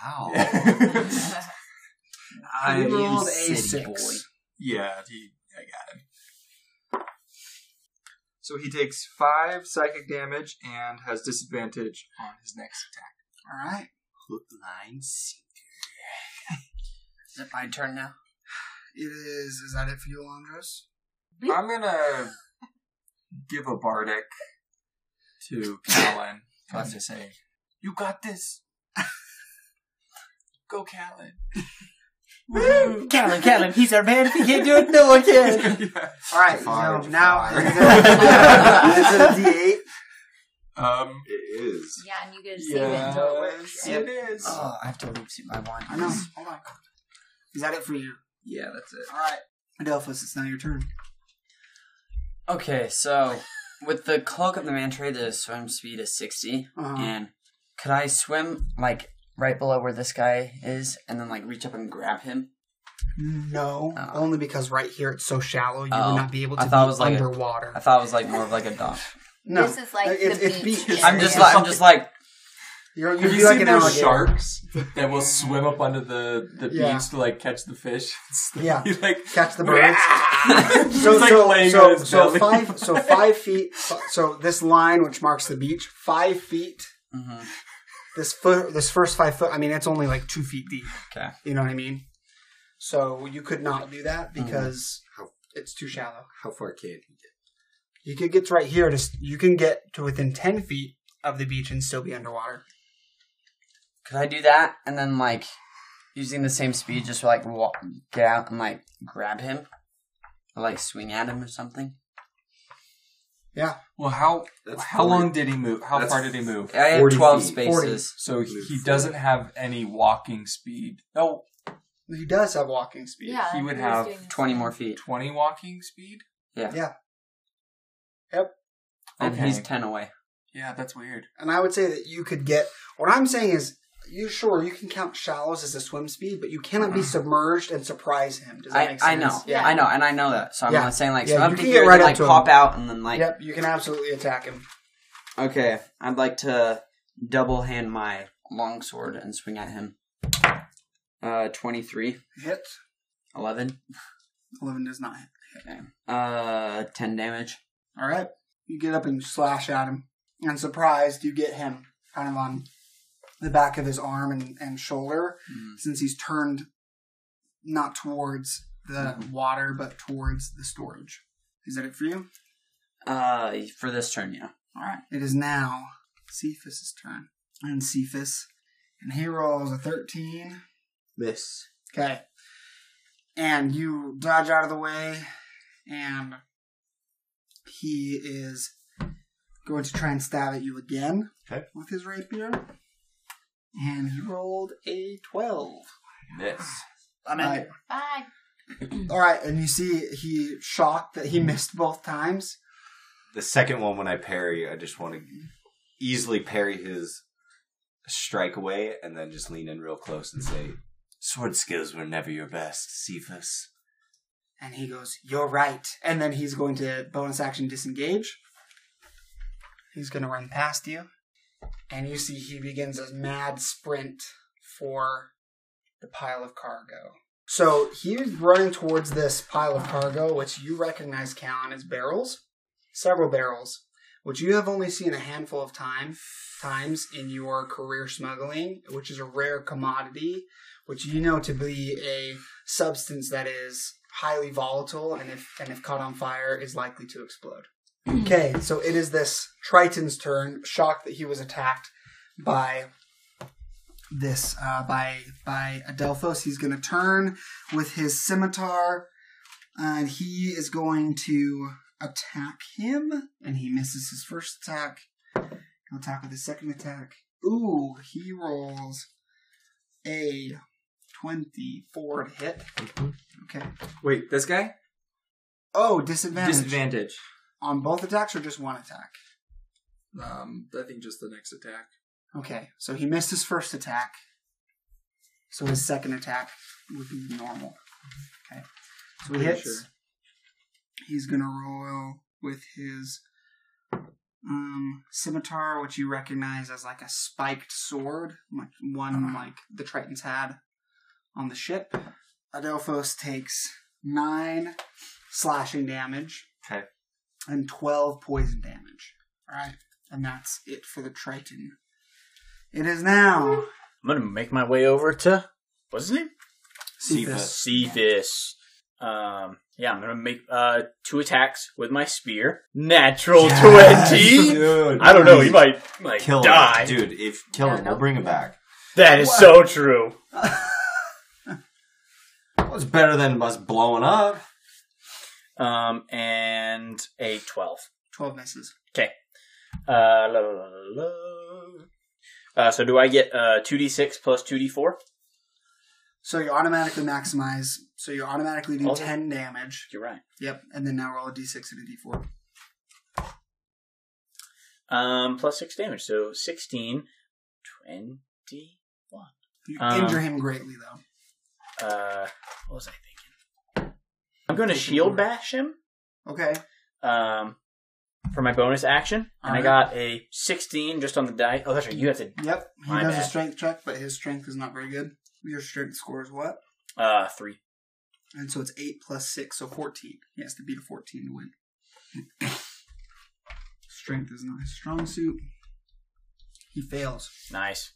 Wow. I He am rolled a city six. boy. Yeah, he, I got him. So he takes five psychic damage and has disadvantage on his next attack. All right. Hook, line, sinker. Is it my turn now? It is. Is that it for you, Alondros? I'm gonna give a bardic to Callan. I'm to say, "You got this. Go, Callan." Callan, Callan, he's our man. If he can't do it, no one can. Yeah. All right. Fire, so now fire. is it a D8? Um. It is. yeah, and you get to save it Yeah, until it works. it is. Oh, I have to loop my wand. I know. Hold on. Is that it for you? Yeah, that's it. All right. Adelphos, it's now your turn. Okay, so with the cloak of the manta the swim speed is 60. Uh-huh. And could I swim, like, right below where this guy is and then, like, reach up and grab him? No, Oh. only because right here it's so shallow, you Oh. would not be able to I to thought be it was like a- underwater. I thought it was, like, more of like a dock. no, This is like it's, the it's beach. beach. I'm just like, I'm just like, You're, you're Have you like seen an those alligator. sharks that will swim up under the, the Yeah. beach to like catch the fish? Yeah. You, like Catch the birds. He's so like so laying so, on his so belly. five so five feet. So this line, which marks the beach, five feet. Mm-hmm. This foot, this first five foot. I mean, it's only like two feet deep. okay. You know what I mean? So you could not do that Mm-hmm. because How- it's too shallow. How far can you get? You could get to right here. To you can get to within ten feet of the beach and still be underwater. Could I do that and then, like, using the same speed, just like walk, get out and, like, grab him? Or, like, swing at him or something? Yeah. well, how That's how 40. long did he move? How That's far did he move? I have 40 12 feet. spaces. So he, he doesn't have any walking speed. No, He does have walking speed. Yeah, He would was have doing 20 more feet. twenty walking speed. Yeah. Yeah. Yep. And Okay. he's ten away. Yeah, that's weird. And I would say that you could get. What I'm saying is, you sure you can count shallows as a swim speed, but you cannot be submerged and surprise him. Does that I, make sense? I know, Yeah. I know, and I know that. So I'm Yeah. not saying like Yeah, so I'm you can thinking get right gonna up like to him. pop out and then like Yep, you can absolutely attack him. okay. I'd like to double hand my longsword and swing at him. Uh, 23, Hit. 11, Eleven does not hit. okay. Uh, ten damage. All right. You get up and slash at him, and surprised, you get him kind of on the back of his arm and, and shoulder, Mm. since he's turned not towards the Mhm. water but towards the storage. Is that it for you? Uh, for this turn, yeah. All right. It is now Cephas's turn, and Cephas, and he rolls a thirteen. Miss. Okay. And you dodge out of the way, and he is going to try and stab at you again Okay. with his rapier. And he rolled a 12. Miss. I'm All right. Bye. All right, and you see he shocked that he missed both times. The second one, when I parry, I just want to easily parry his strike away and then just lean in real close and say, Sword skills were never your best, Cephas. And he goes, You're right. And then he's going to bonus action disengage. He's going to run past you. And you see he begins a mad sprint for the pile of cargo. So he's running towards this pile of cargo, which you recognize, Callan, as barrels. Several barrels, which you have only seen a handful of time times in your career smuggling, which is a rare commodity, which you know to be a substance that is highly volatile and if and if caught on fire is likely to explode. Okay, so it is this Triton's turn, shocked that he was attacked by this uh, by by Adelphos. He's going to turn with his scimitar, and he is going to attack him, and he misses his first attack. He'll attack with his second attack. Ooh, he rolls a twenty-four to hit. Okay. Wait, this guy? Oh, disadvantage Disadvantage. On both attacks or just one attack? Um, I think just the next attack. Okay, so he missed his first attack. So his second attack would be normal. Okay. So he Pretty hits. sure. He's gonna roll with his um, scimitar, which you recognize as like a spiked sword, like one like the Tritons had on the ship. Adelphos takes nine slashing damage. Okay. And twelve poison damage. Alright. And that's it for the Triton. It is now I'm gonna make my way over to what's his name? Cephas. Cephas. Um, yeah, I'm gonna make uh two attacks with my spear. Natural Yes. twenty. Dude. I don't know. He might like kill die. him. Dude, if kill yeah, him, we'll bring him back. That is What? so true. Well, it's better than us blowing up. Um, and a twelve. Twelve misses. Uh, la, la, la. Uh, so do I get uh two d six plus two d four? So you automatically maximize. So you automatically do Okay. ten damage. You're right. Yep, and then now roll a d6 and a d4. Um, plus six damage, so 16, 20. You Um, injure him greatly though. Uh, what was I thinking? I'm going to shield bash him. Okay. Um, for my bonus action, and I got a 16 just on the die. Oh, that's right. You have to Yep. He My does a bad. strength check, but his strength is not very good. Your strength score is what? uh three. And so it's eight plus six, so fourteen. He has to beat a fourteen to win. strength is not his strong suit. He fails. Nice.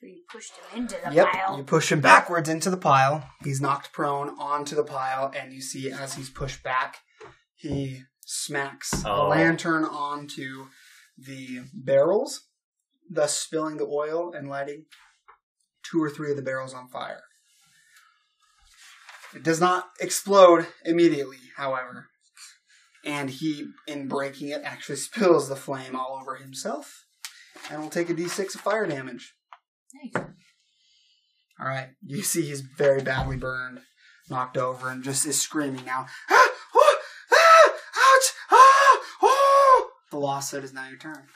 We pushed him into the Yep. pile. You push him backwards into the pile. He's knocked prone onto the pile, and you see as he's pushed back, he smacks a Oh. lantern onto the barrels, thus spilling the oil and lighting two or three of the barrels on fire. It does not explode immediately, however. And he, in breaking it, actually spills the flame all over himself and will take a d6 of fire damage. Thanks. All right. You see, he's very badly burned, knocked over, and just is screaming now. Ah, oh, ah, ouch, ah. Oh! The lost "Is now your turn."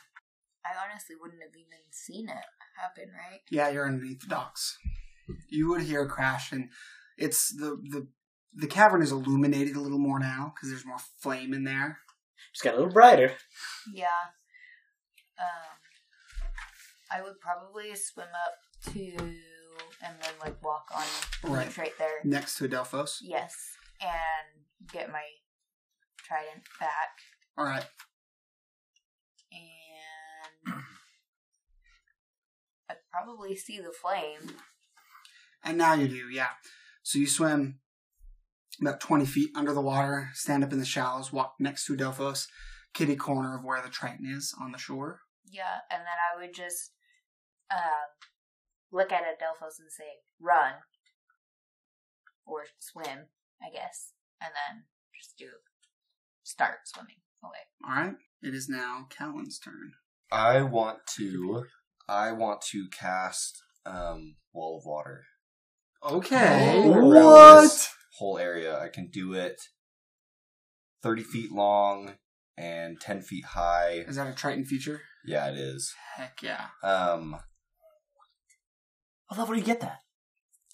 I honestly wouldn't have even seen it happen, right? Yeah, you're underneath the docks. You would hear a crash, and it's the the the cavern is illuminated a little more now because there's more flame in there. It's got a little brighter. Yeah. Um, I would probably swim up to and then like walk on Right. right, right there. Next to Adelphos. Yes, and get my trident back, All right. and I'd probably see the flame. And now you do, yeah. So you swim about 20 feet under the water, stand up in the shallows, walk next to Adelphos, kitty corner of where the Triton is on the shore. Yeah, and then I would just um, look at Adelphos and say, "Run," or swim, I guess, and then just do start swimming away. All right. It is now Callan's turn. I want to. I want to cast um, wall of water. Okay. Around this whole area. I can do it thirty feet long and ten feet high. Is that a Triton feature? Yeah, it is. Heck yeah. Um, What level do you get that?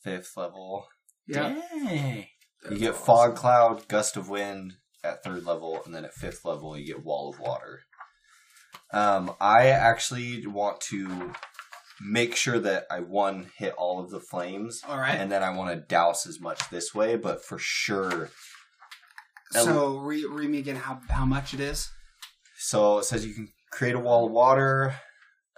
fifth level. Yeah. Dang. you get fog cloud, gust of wind at third level, and then at fifth level you get wall of water. Um, I actually want to make sure that I one hit all of the flames, All right. and then I want to douse as much this way. But for sure, so re- read me again how how much it is. so it says you can create a wall of water.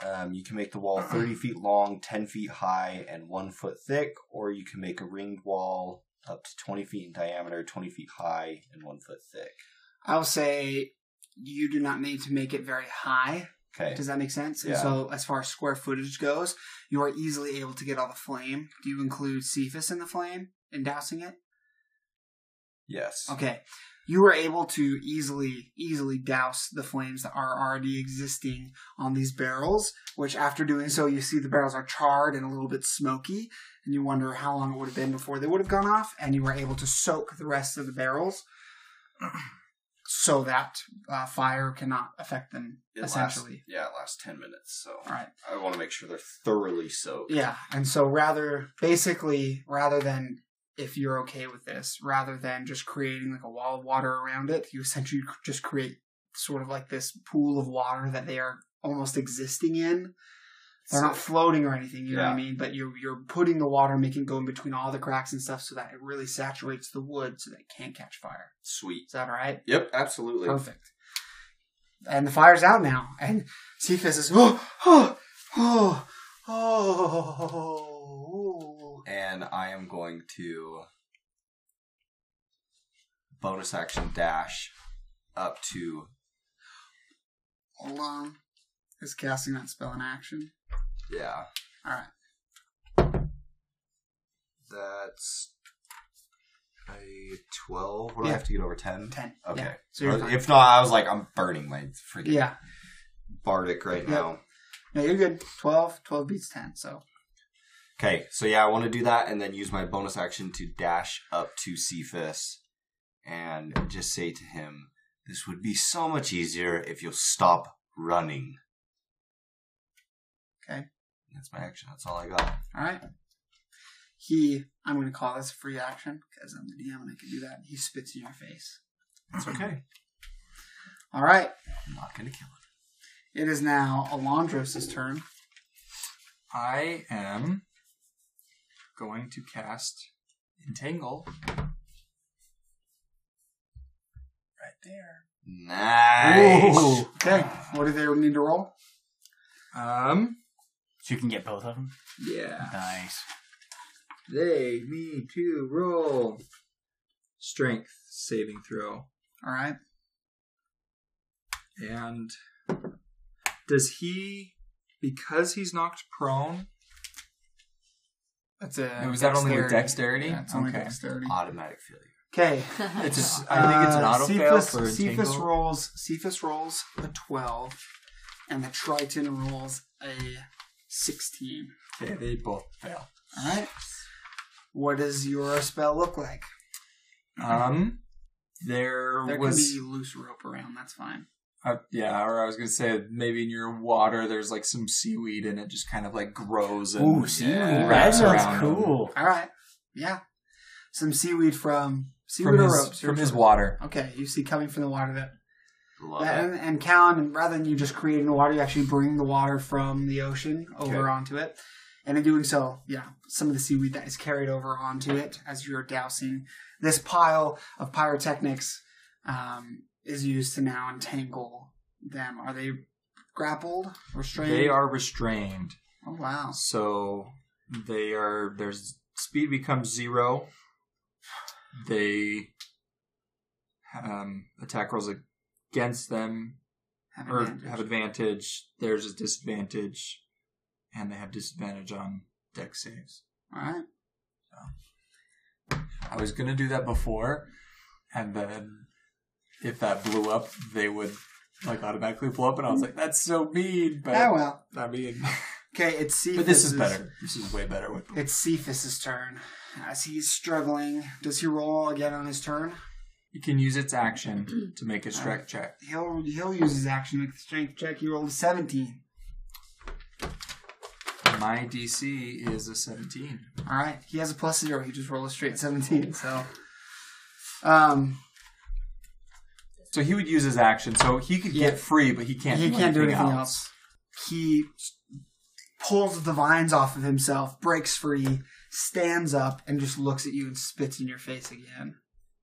Um, you can make the wall 30 feet long, 10 feet high, and one foot thick, or you can make a ringed wall up to 20 feet in diameter, 20 feet high, and one foot thick. I'll say you do not need to make it very high. Okay. Does that make sense? And Yeah. so, as far as square footage goes, you are easily able to get all the flame. Do you include Cephas in the flame and dousing it? Yes. Okay. You were able to easily, easily douse the flames that are already existing on these barrels, which after doing so, you see the barrels are charred and a little bit smoky, and you wonder how long it would have been before they would have gone off, and you were able to soak the rest of the barrels so that uh, fire cannot affect them, It lasts, essentially. yeah, it lasts 10 minutes, so All right. I want to make sure they're thoroughly soaked. Yeah, and so rather, basically, rather than if you're okay with this, rather than just creating like a wall of water around it, you essentially just create sort of like this pool of water that they are almost existing in. They're not floating or anything, you know what I mean? But you're you're putting the water, making go in between all the cracks and stuff, so that it really saturates the wood, so that it can't catch fire. Sweet. Is that all right? Yep, absolutely. Perfect. And the fire's out now, and Cephas is oh oh oh oh. And I am going to bonus action dash up to Hold on. Is casting that spell in action? yeah. All right. That's a twelve. What do Yeah. I have to get over ten? Ten. Okay. Yeah. So you're fine. if not, I was like, I'm burning my freaking Yeah. bardic right Yep. now. No, you're good. 12. 12 beats 10, so. Okay, so yeah, I want to do that and then use my bonus action to dash up to Cephas and just say to him, This would be so much easier if you'll stop running. Okay. That's my action. That's all I got. All right. He, I'm going to call this a free action because I'm the DM and I can do that. He spits in your face. That's okay. All right. I'm not going to kill him. It is now Alondros' turn. I am going to cast Entangle right there. Nice. Okay. What do they need to roll? Um, So you can get both of them. yeah. Nice. They need to roll strength saving throw. All right. And does he, because he's knocked prone, That's a. was that only with dexterity? Yeah, it's only Okay. dexterity. Automatic failure. Okay. It's a s I think it's an Uh, auto fail Cephas, for Cephas Entangle. rolls. Cephas rolls a twelve, and the Triton rolls a sixteen. Okay, they both fail. All right. What does your spell look like? Um, there, There was can be loose rope around. That's fine. Uh, yeah, or I was gonna say maybe in your water there's like some seaweed and it just kind of like grows and Ooh, seaweed. yeah, that sounds around him. cool. All right. Yeah. Some seaweed from seaweed from or his, ropes. from your his water. Okay, you see coming from the water that Love Yeah, it. and, and Callan, rather than you just creating the water, you actually bring the water from the ocean over Okay. onto it. And in doing so, yeah, some of the seaweed that is carried over onto it as you're dousing. This pile of pyrotechnics um, is used to now entangle them. Are they grappled, restrained? They are restrained, Oh, wow. so they are. Their speed becomes zero. They um, attack rolls against them Have or advantage. have advantage. There's a disadvantage, and they have disadvantage on Dex saves. All right. I was gonna do that before, and then if that blew up, they would like automatically blow up, and I was like, "That's so mean." But Oh, well. I mean, Okay, it's Cephas. but this is better. This is way better with. It's Cephas's turn. As he's struggling, does he roll again on his turn? You can use its action to make a strength check. He'll he'll use his action to make the strength check. He rolled a seventeen. My DC is a seventeen. All right, he has a plus zero. He just rolled a straight seventeen. So, um, So he would use his action, so he could Yeah. get free, but he can't. he do can't do anything anything else. He pulls the vines off of himself, breaks free, stands up, and just looks at you and spits in your face again,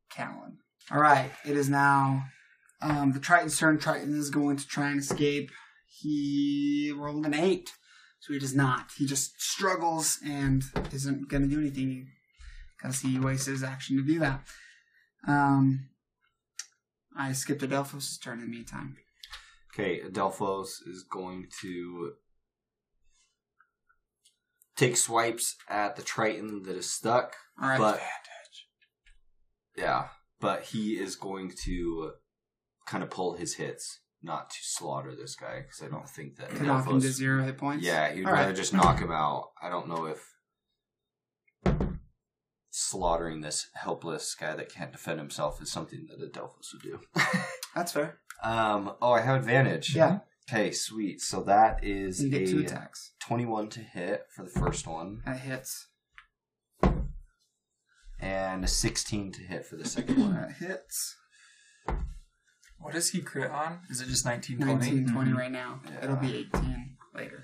Callan. All right, it is now um, the Triton's turn. Triton is going to try and escape. He rolled an eight, so he does not. He just struggles and isn't going to do anything because he wasted his action to do that. Um, I skipped Adelphos' turn in the meantime. Okay, Adelphos is going to take swipes at the Triton that is stuck. All right. But yeah, but he is going to kind of pull his hits, not to slaughter this guy because I don't think that To knock him to zero hit points. Yeah, he'd All rather right. just knock him out. I don't know if slaughtering this helpless guy that can't defend himself is something that Adelphos would do. That's fair. um. Oh, I have advantage. Yeah. Okay, sweet. So that is You get two a attacks. twenty-one to hit for the first one, That hits. and a sixteen to hit for the second one. That hits. What does he crit on? Is it just 19, 20? 19, 20 Mhm. right now. Yeah. It'll be 18 later.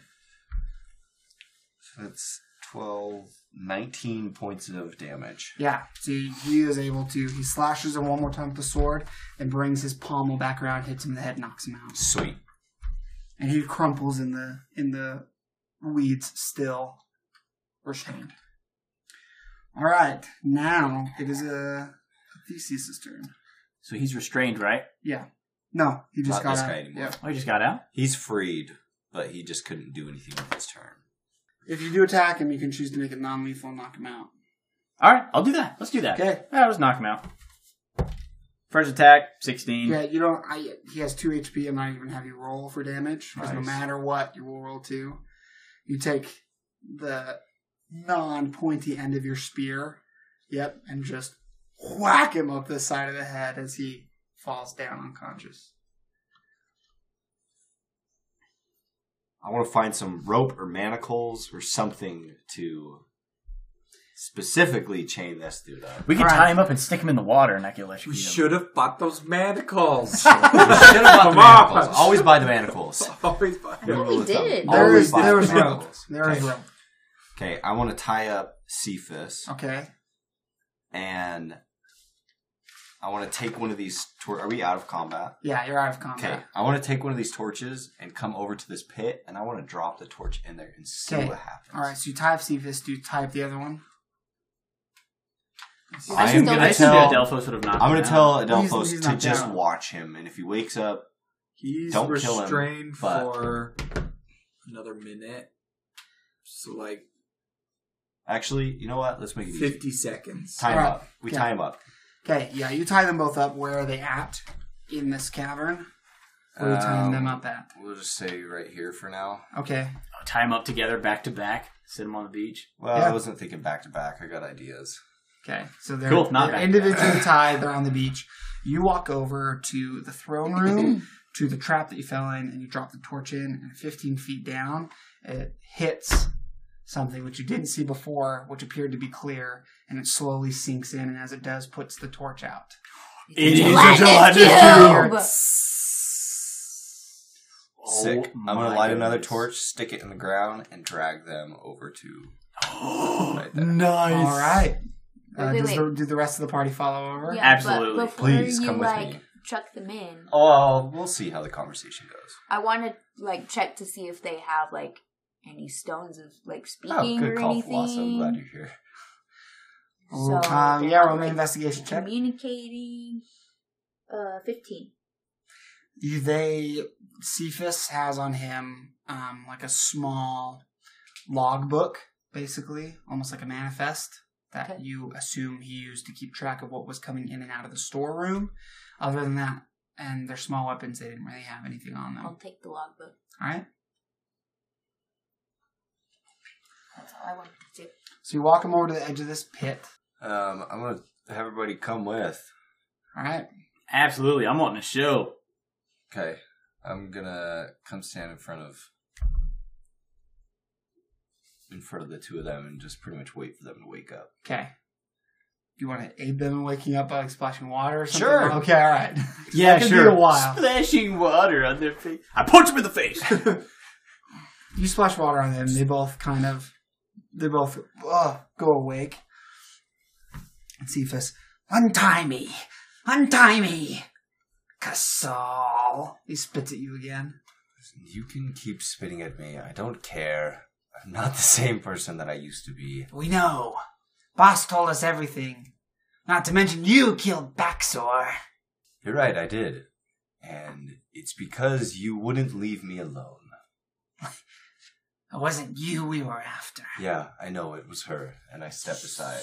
So that's 12, 19 points of damage. Yeah, so he is able to. He slashes him one more time with the sword and brings his pommel back around, hits him in the head, knocks him out. Sweet. And he crumples in the in the weeds, still restrained. All right, now it is uh, a Theseus' turn. So he's restrained, right? Yeah. No, he just Not got this out. guy anymore. Yeah. Oh, he just got out. He's freed, but he just couldn't do anything with his turn. If you do attack him, you can choose to make it non-lethal and knock him out. All right, I'll do that. Let's do that. Okay. Yeah, let's knock him out. First attack, sixteen. Yeah, you don't. I, he has two HP. I'm not even have you roll for damage because no matter what, you will roll two. You take the non-pointy end of your spear. Yep, and just whack him up the side of the head as he falls down unconscious. I want to find some rope or manacles or something to specifically chain this dude up. We could All right. tie him up and stick him in the water and not get We electrocuted. should have bought those manacles. Should have bought the Come on. manacles. Always buy the manacles. Always buy Rule we did. There Always is buy there the is rope. manacles. There is Okay. rope. Okay, I want to tie up Cephas Okay. and I want to take one of these. Tor- Are we out of combat? Yeah, you're out of combat. Okay. I want to take one of these torches and come over to this pit, and I want to drop the torch in there and see Okay. what happens. All right. So you type Cephas. Do you type the other one? I I am gonna I assumed tell. Adelphos would have knocked I'm him gonna out. tell Adelphos he's to knocked just out. watch him, and if he wakes up, He's Don't kill him, restrained but- for another minute. So like actually, you know what? Let's make it easy. fifty seconds. Time him Alright. up. We Okay. tie him up. Okay. Yeah, you tie them both up. Where are they at in this cavern? Where are you tying them Um, up at? We'll just say right here for now. Okay. Tie them up together, back to back. Sit them on the beach. Well, Yeah. I wasn't thinking back to back. I got ideas. Okay, so they're, Cool, not they're bad. individually tied. They're on the beach. You walk over to the throne room to the trap that you fell in, and you drop the torch in, and 15 feet down, it hits something which you didn't see before, which appeared to be clear, and it slowly sinks in, and as it does, puts the torch out. It is a Gelatinous gelatinous cube. Sick. Oh I'm gonna my light another torch, stick it in the ground, and drag them over to. Right there. nice. All right. Uh, Wait, does wait. The, do the rest of the party follow over? Yeah, Absolutely. But Please, you come with like me. chuck them in, Oh, we'll see how the conversation goes. I want to like check to see if they have like any stones of like Oh, speaking good or call, anything. Philosopher. I'm glad you're here. So um, yeah, roll an investigation check. Communicating. Uh, fifteen. They Cephas has on him um, like a small logbook, basically, almost like a manifest that Okay. you assume he used to keep track of what was coming in and out of the storeroom. Other than that, and their small weapons, they didn't really have anything on them. I'll take the logbook. All right. That's all I wanted to do. So you walk him over to the edge of this pit. Um, I'm gonna have everybody come with. All right. Absolutely. I'm wanting a show. Okay, I'm gonna come stand in front of in front of the two of them and just pretty much wait for them to wake up. Okay. You want to aid them in waking up by like splashing water or something? Sure. Okay. All right. Yeah, That could be sure. a while. Splashing water on their face. I punch them in the face. You splash water on them. They both kind of, they both uh, go awake. And Cephas, untie me, untie me, Casal. He spits at you again. You can keep spitting at me. I don't care. I'm not the same person that I used to be. We know. Boss told us everything. Not to mention you killed Baxor. You're right, I did. And it's because you wouldn't leave me alone. It wasn't you we were after. Yeah, I know it was her, and I stepped aside.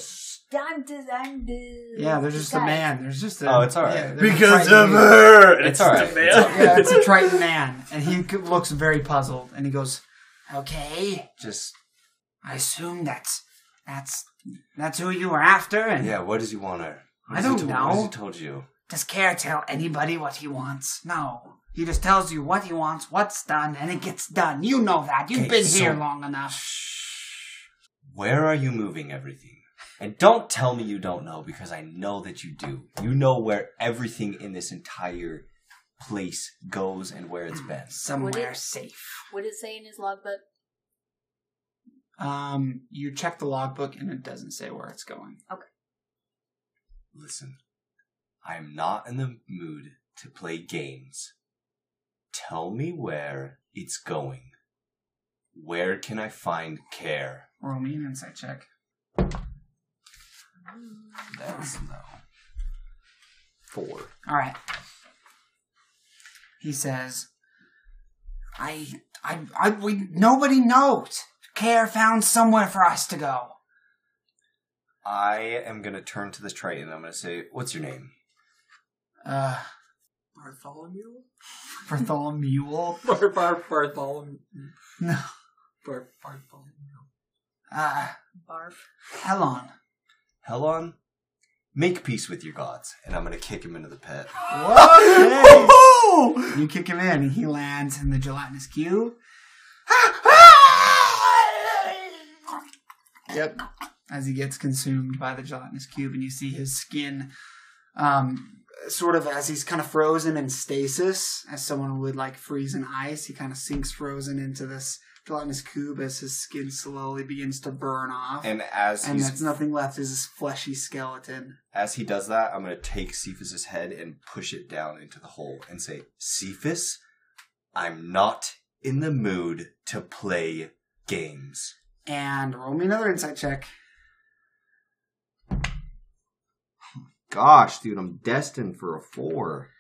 Yeah, there's just a man. There's just a. Oh, it's all right. yeah, there's a because Triton of man. her. And It's all right. man. It's all right. Yeah, it's a Triton man, and he c- looks very puzzled, and he goes, "Okay, Just I assume that's that's that's who you were after." And yeah, what does he want her? What I has he don't told- What has know. he told you? does Kair tell anybody what he wants? No, he just tells you what he wants, what's done, and it gets done. You know that. You've Okay, been so- here long enough. Where are you moving everything? And don't tell me you don't know because I know that you do. You know where everything in this entire place goes and where it's been. Somewhere Would it- safe. What did it say in his logbook? Um, you check the logbook, and it doesn't say where it's going. Okay. Listen, I am not in the mood to play games. Tell me where it's going. Where can I find Kair? Roll me an insight check. That's no. Four. All right. He says, "I, I, I, we nobody knows. Kair found somewhere for us to go. I am gonna turn to the Triton and I'm gonna say, What's your name? Uh, Bartholomew? Bartholomew. Bar, bar, Bartholomew. No. Bar, Bartholomew. Uh, Barf. Helon. Helon? Make peace with your gods. And I'm gonna kick him into the pit. Okay. you kick him in, and he lands in the gelatinous cube. Yep. As he gets consumed by the gelatinous cube, and you see his skin, um, sort of as he's kind of frozen in stasis, as someone would like freeze in ice. He kind of sinks frozen into this gelatinous cube as his skin slowly begins to burn off, and, as and that's nothing left is his fleshy skeleton. as he does that, I'm gonna take Cephas's head and push it down into the hole and say, Cephas, I'm not in the mood to play games. And roll me another insight check. Gosh, dude, I'm destined for a four.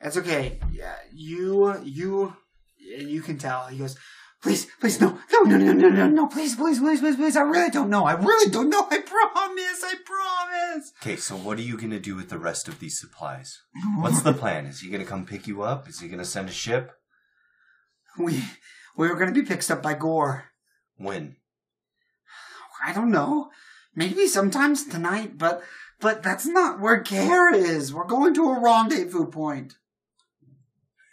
That's okay. Yeah, you, you, you can tell. He goes, please, please, no, no, no, no, no, no, no, please, please, please, please, please. I really don't know. I really don't know. I promise. I promise. Okay, so what are you gonna do with the rest of these supplies? What's the plan? Is he gonna come pick you up? Is he gonna send a ship? We, we were going to be picked up by Gore. When? I don't know. Maybe sometimes tonight, but, but that's not where Kair is. We're going to a rendezvous point.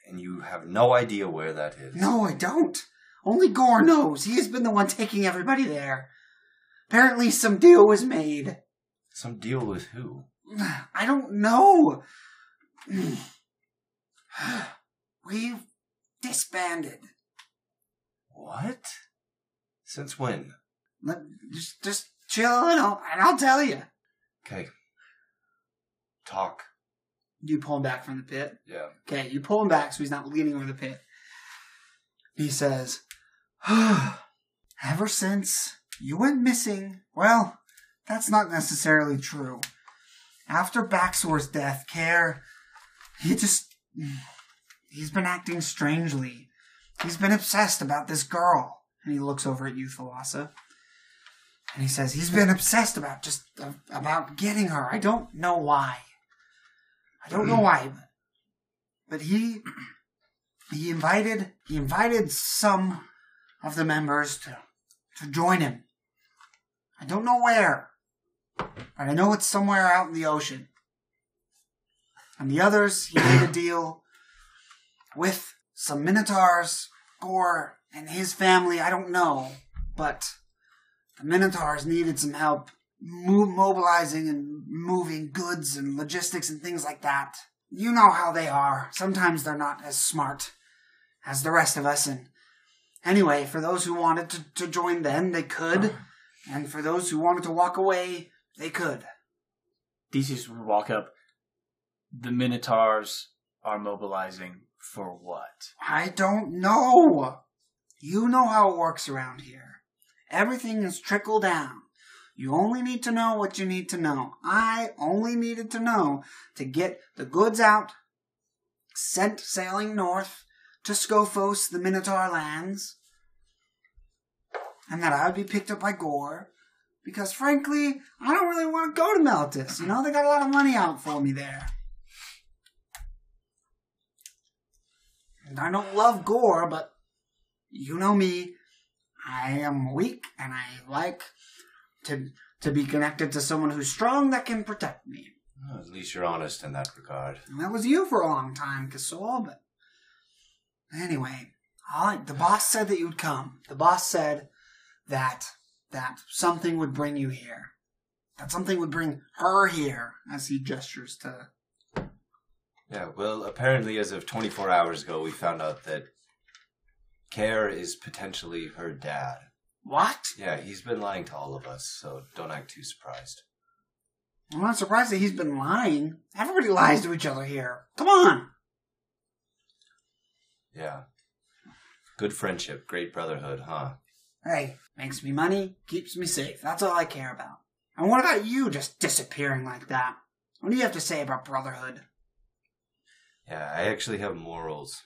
and you have no idea where that is. No, I don't. Only Gore knows. He has been the one taking everybody there. Apparently, some deal was made. Some deal with who? I don't know. We've disbanded. What? Since when? Just, just chill and I'll, and I'll tell you. Okay. Talk. You pull him back from the pit. Yeah. Okay, you pull him back so he's not leaning over the pit. He says, Ever since you went missing, well, that's not necessarily true. After Baxor's death, Kair, he just. He's been acting strangely. He's been obsessed about this girl. And he looks over at you, Thalassa. And he says, he's been obsessed about just uh, about getting her. I don't know why. I don't know why, but, he he invited he invited some of the members to to join him. I don't know where, but I know it's somewhere out in the ocean. And the others, he made a deal with some minotaurs or and his family. I don't know, but the minotaurs needed some help move, mobilizing and moving goods and logistics and things like that. You know how they are. Sometimes they're not as smart as the rest of us. And anyway, for those who wanted to, to join them, they could. And for those who wanted to walk away, they could. Theseus would walk up. The Minotaurs are mobilizing for what? I don't know. You know how it works around here. Everything is trickle down. You only need to know what you need to know. I only needed to know to get the goods out, sent sailing north to Scophos, the Minotaur lands, and that I would be picked up by Gore. Because frankly, I don't really want to go to Meltis. You know, they got a lot of money out for me there. And I don't love Gore, but you know me. I am weak and I like to to be connected to someone who's strong that can protect me. Well, at least you're honest in that regard. And that was you for a long time, Kasol, but anyway, right, the boss said that you'd come. The boss said that that something would bring you here. That something would bring her here, as he gestures to Yeah, well, apparently, as of 24 hours ago, we found out that Kair is potentially her dad. what? Yeah, he's been lying to all of us, so don't act too surprised. I'm not surprised that he's been lying. Everybody lies to each other here. Come on. Yeah. Good friendship, great brotherhood, huh? Hey, makes me money, keeps me safe. That's all I care about. And what about you just disappearing like that? What do you have to say about brotherhood? Yeah, I actually have morals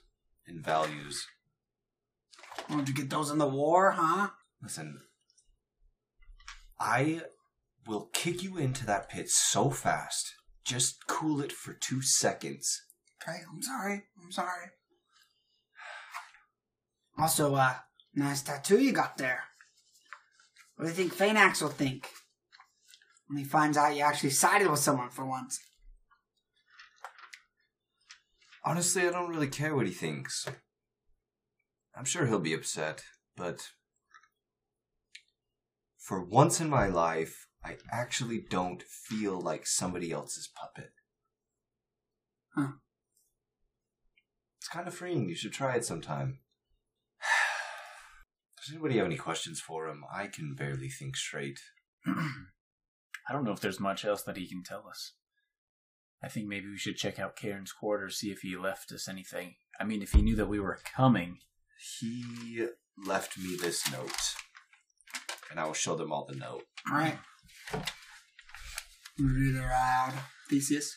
and values. Won't you get those in the war, huh? Listen, I will kick you into that pit so fast. Just cool it for two seconds. Okay, I'm sorry. I'm sorry. Also, uh, nice tattoo you got there. What do you think Phaenax will think when he finds out you actually sided with someone for once? Honestly, I don't really care what he thinks. I'm sure he'll be upset, but for once in my life, I actually don't feel like somebody else's puppet. Huh. It's kind of freeing. You should try it sometime. Does anybody have any questions for him? I can barely think straight. I don't know if there's much else that he can tell us. I think maybe we should check out Karen's quarters, see if he left us anything. I mean, if he knew that we were coming. He left me this note, and I will show them all the note. Alright. Read it aloud. Theseus.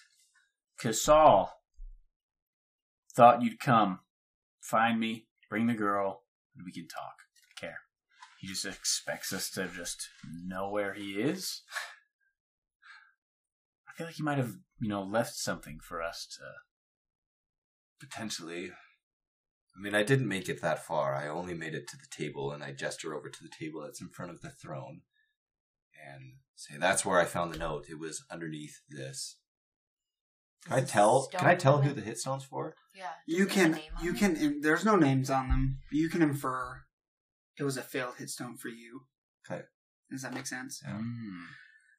Casal thought you'd come, find me, bring the girl, and we can talk. Kair. He just expects us to just know where he is. I feel like he might have, you know, left something for us to. Potentially. I mean, I didn't make it that far. I only made it to the table, and I gesture over to the table that's in front of the throne and say, That's where I found the note. It was underneath this. Can I tell? Can I tell who the hit stone's for? Yeah. You Does it have can a name on you can in- there's no names on them. but You can infer it was a failed hitstone for you. Okay. Does that make sense? Mm.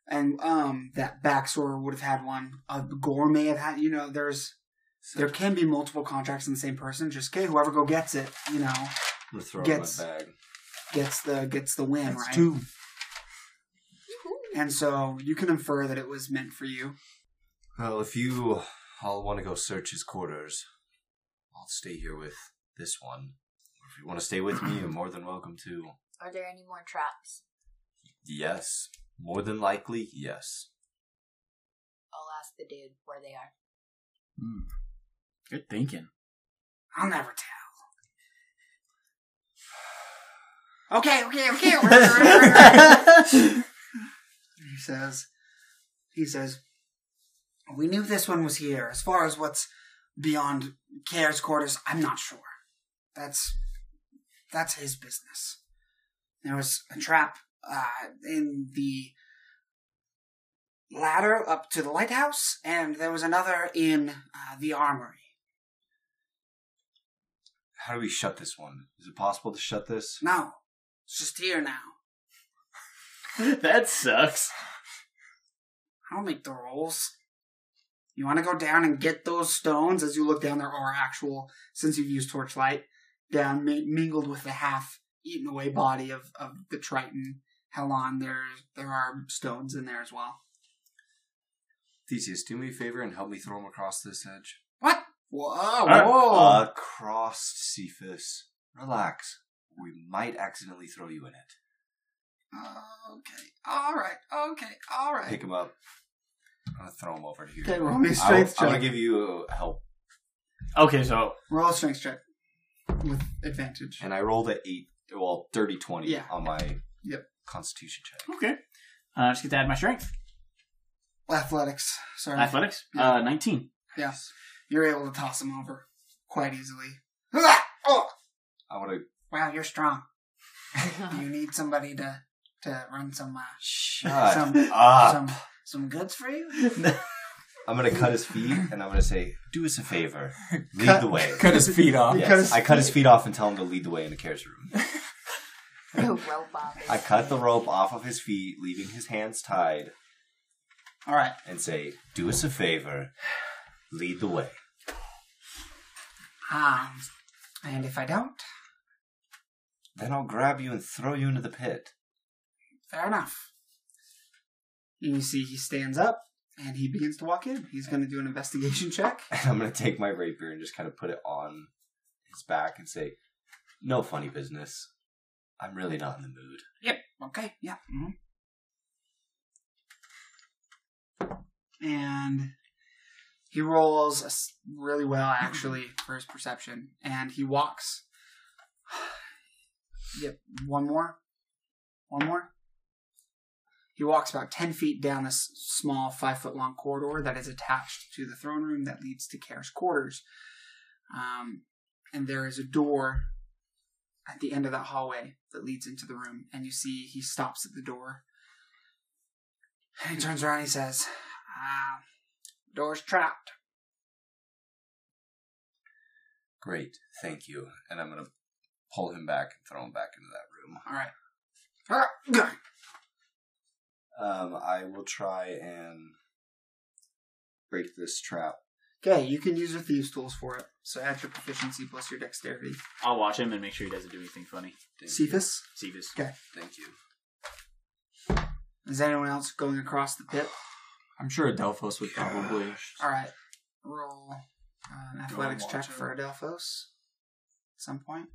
And um that Baxor would have had one. Uh, Gore may have had. You know, there's there can be multiple contracts in the same person. Just okay, whoever go gets it. You know, I'm gonna throw Gets- my bag. gets the gets the win, That's right? two. And so you can infer that it was meant for you. Well, if you all want to go search his quarters, I'll stay here with this one. If you want to stay with me, you're more than welcome to. Are there any more traps? Yes. More than likely, yes. I'll ask the dude where they are. Mm. Good thinking. I'll never tell. Okay, okay, okay. he says, he says, we knew this one was here. As far as what's beyond Kair's quarters, I'm not sure. That's that's his business. There was a trap uh, in the ladder up to the lighthouse, and there was another in uh, the armory. How do we shut this one? Is it possible to shut this? No, it's just here now. that sucks. I don't make the rolls. You want to go down and get those stones? As you look down, there are actual, since you've used torchlight, down mi- mingled with the half eaten away body of, of the Triton Helon. There, there are stones in there as well. Theseus, do me a favor and help me throw them across this edge. What? Whoa! right. whoa. Across, Cephas. Relax. We might accidentally throw you in it. okay. All right. Okay. All right. Pick him up. I'm gonna throw him over here. Okay, roll me a I'll- strength check. I'm gonna check. give you help, Okay, so Roll a strength check with advantage. and I rolled a eight, well, dirty twenty Yeah. on my Yep. Constitution check. okay, uh, just get to add my strength. Athletics. Sorry. Athletics, Yeah. uh, nineteen. Yeah. You're able to toss him over quite easily. Oh! I want to Wow, you're strong. you need somebody to to run some uh, shut some up. some some goods for you. I'm gonna cut his feet, and I'm gonna say, "Do us a favor, lead Cut- the way." Cut his feet off. Yes, cut his I cut his feet. feet off and tell him to lead the way in the Kair's room. The rope off I cut the rope off of his feet, leaving his hands tied, All right. and say, "Do us a favor, lead the way." Um, and if I don't, Then I'll grab you and throw you into the pit. fair enough. And you see, he stands up and he begins to walk in. He's going to do an investigation check. And I'm gonna take my rapier and just kind of put it on his back and say, "No funny business. I'm really not in the mood." Yep. Okay. Yeah. mhm. And he rolls really well, actually, for his perception. And he walks. Yep. One more. One more. He walks about 10 feet down this small, five foot long corridor that is attached to the throne room that leads to Kair's quarters. Um, and there is a door at the end of that hallway that leads into the room, and you see he stops at the door. And he turns around and he says, ah, door's trapped. Great, thank you. And I'm gonna pull him back and throw him back into that room. All right. All right. Good. Um, I will try and break this trap. Okay, you can use your thieves' tools for it. So add your proficiency plus your dexterity. I'll watch him and make sure he doesn't do anything funny. Thank you. Cephas, Cephas. Okay. Thank you. is anyone else going across the pit? I'm sure Adelphos would probably. All right. Roll uh, an athletics check him. for Adelphos at some point.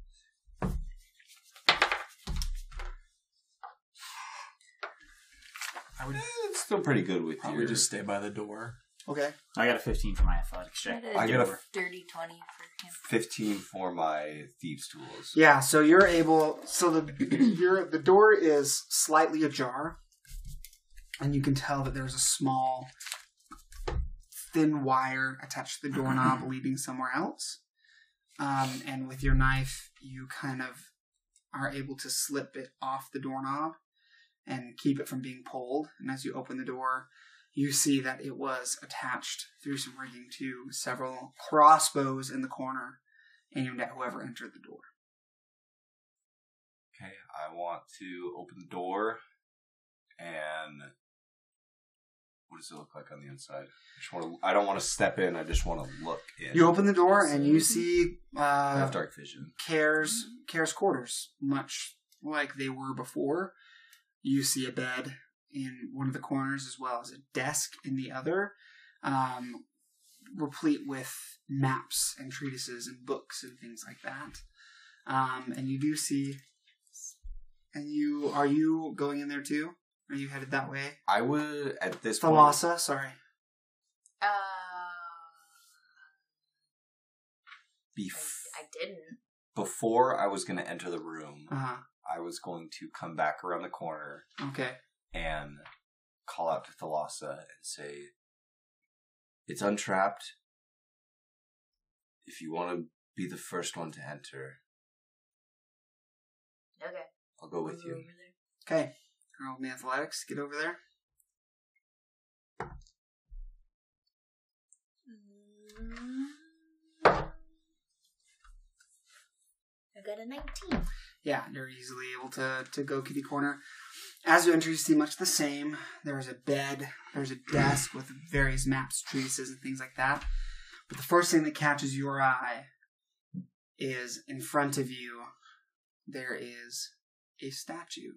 I would Eh, It's still pretty good with probably your. just stay by the door. Okay. I got a 15 for my athletics check. That is I got a a dirty 20 for him. 15 for my thieves' tools. Yeah, so you're able. So the your the door is slightly ajar, and you can tell that there's a small, thin wire attached to the doorknob leading somewhere else. Um, and with your knife, you kind of are able to slip it off the doorknob and keep it from being pulled. And as you open the door, you see that it was attached through some rigging to several crossbows in the corner, aimed at whoever entered the door. Okay, I want to open the door and what does it look like on the inside? I just want to. I don't want to step in. I just want to look in. You open the door and you see I uh, have dark vision. Kair's Kair's quarters, much like they were before. You see a bed in one of the corners as well as a desk in the other, um, replete with maps and treatises and books and things like that. Um, and you do see. And you are you going in there too? Are you headed that way? I would at this point. Thalassa, sorry. Uh, Bef- I, I didn't. before I was going to enter the room, uh-huh. I was going to come back around the corner. Okay. and call out to Thalassa and say, "It's untrapped. If you want to be the first one to enter, Okay. I'll go with We'll go you." Okay. Roll me athletics. Get over there. I got a 19. Yeah, you're easily able to, to go kitty corner. As you enter, you see much the same. There's a bed, there's a desk with various maps, treatises, and things like that. But the first thing that catches your eye is in front of you, there is a statue.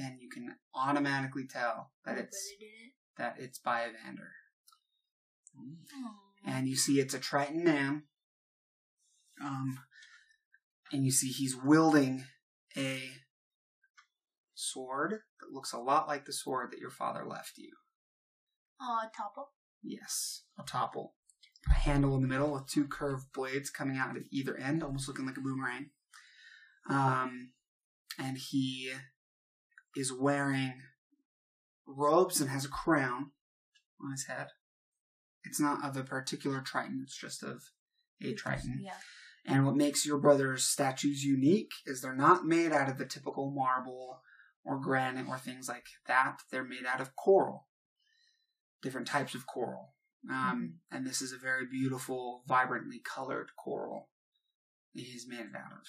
And you can automatically tell that it's that it's by Evander. and you see it's a Triton man. Um, and you see he's wielding a sword that looks a lot like the sword that your father left you. Oh, Topple. Yes, a topple. A handle in the middle with two curved blades coming out at either end, almost looking like a boomerang. Um, and he is wearing robes and has a crown on his head. It's not of a particular Triton, it's just of a Triton. Yeah. And what makes your brother's statues unique is they're not made out of the typical marble or granite or things like that. They're made out of coral, different types of coral. Um, And this is a very beautiful, vibrantly colored coral that he's made it out of.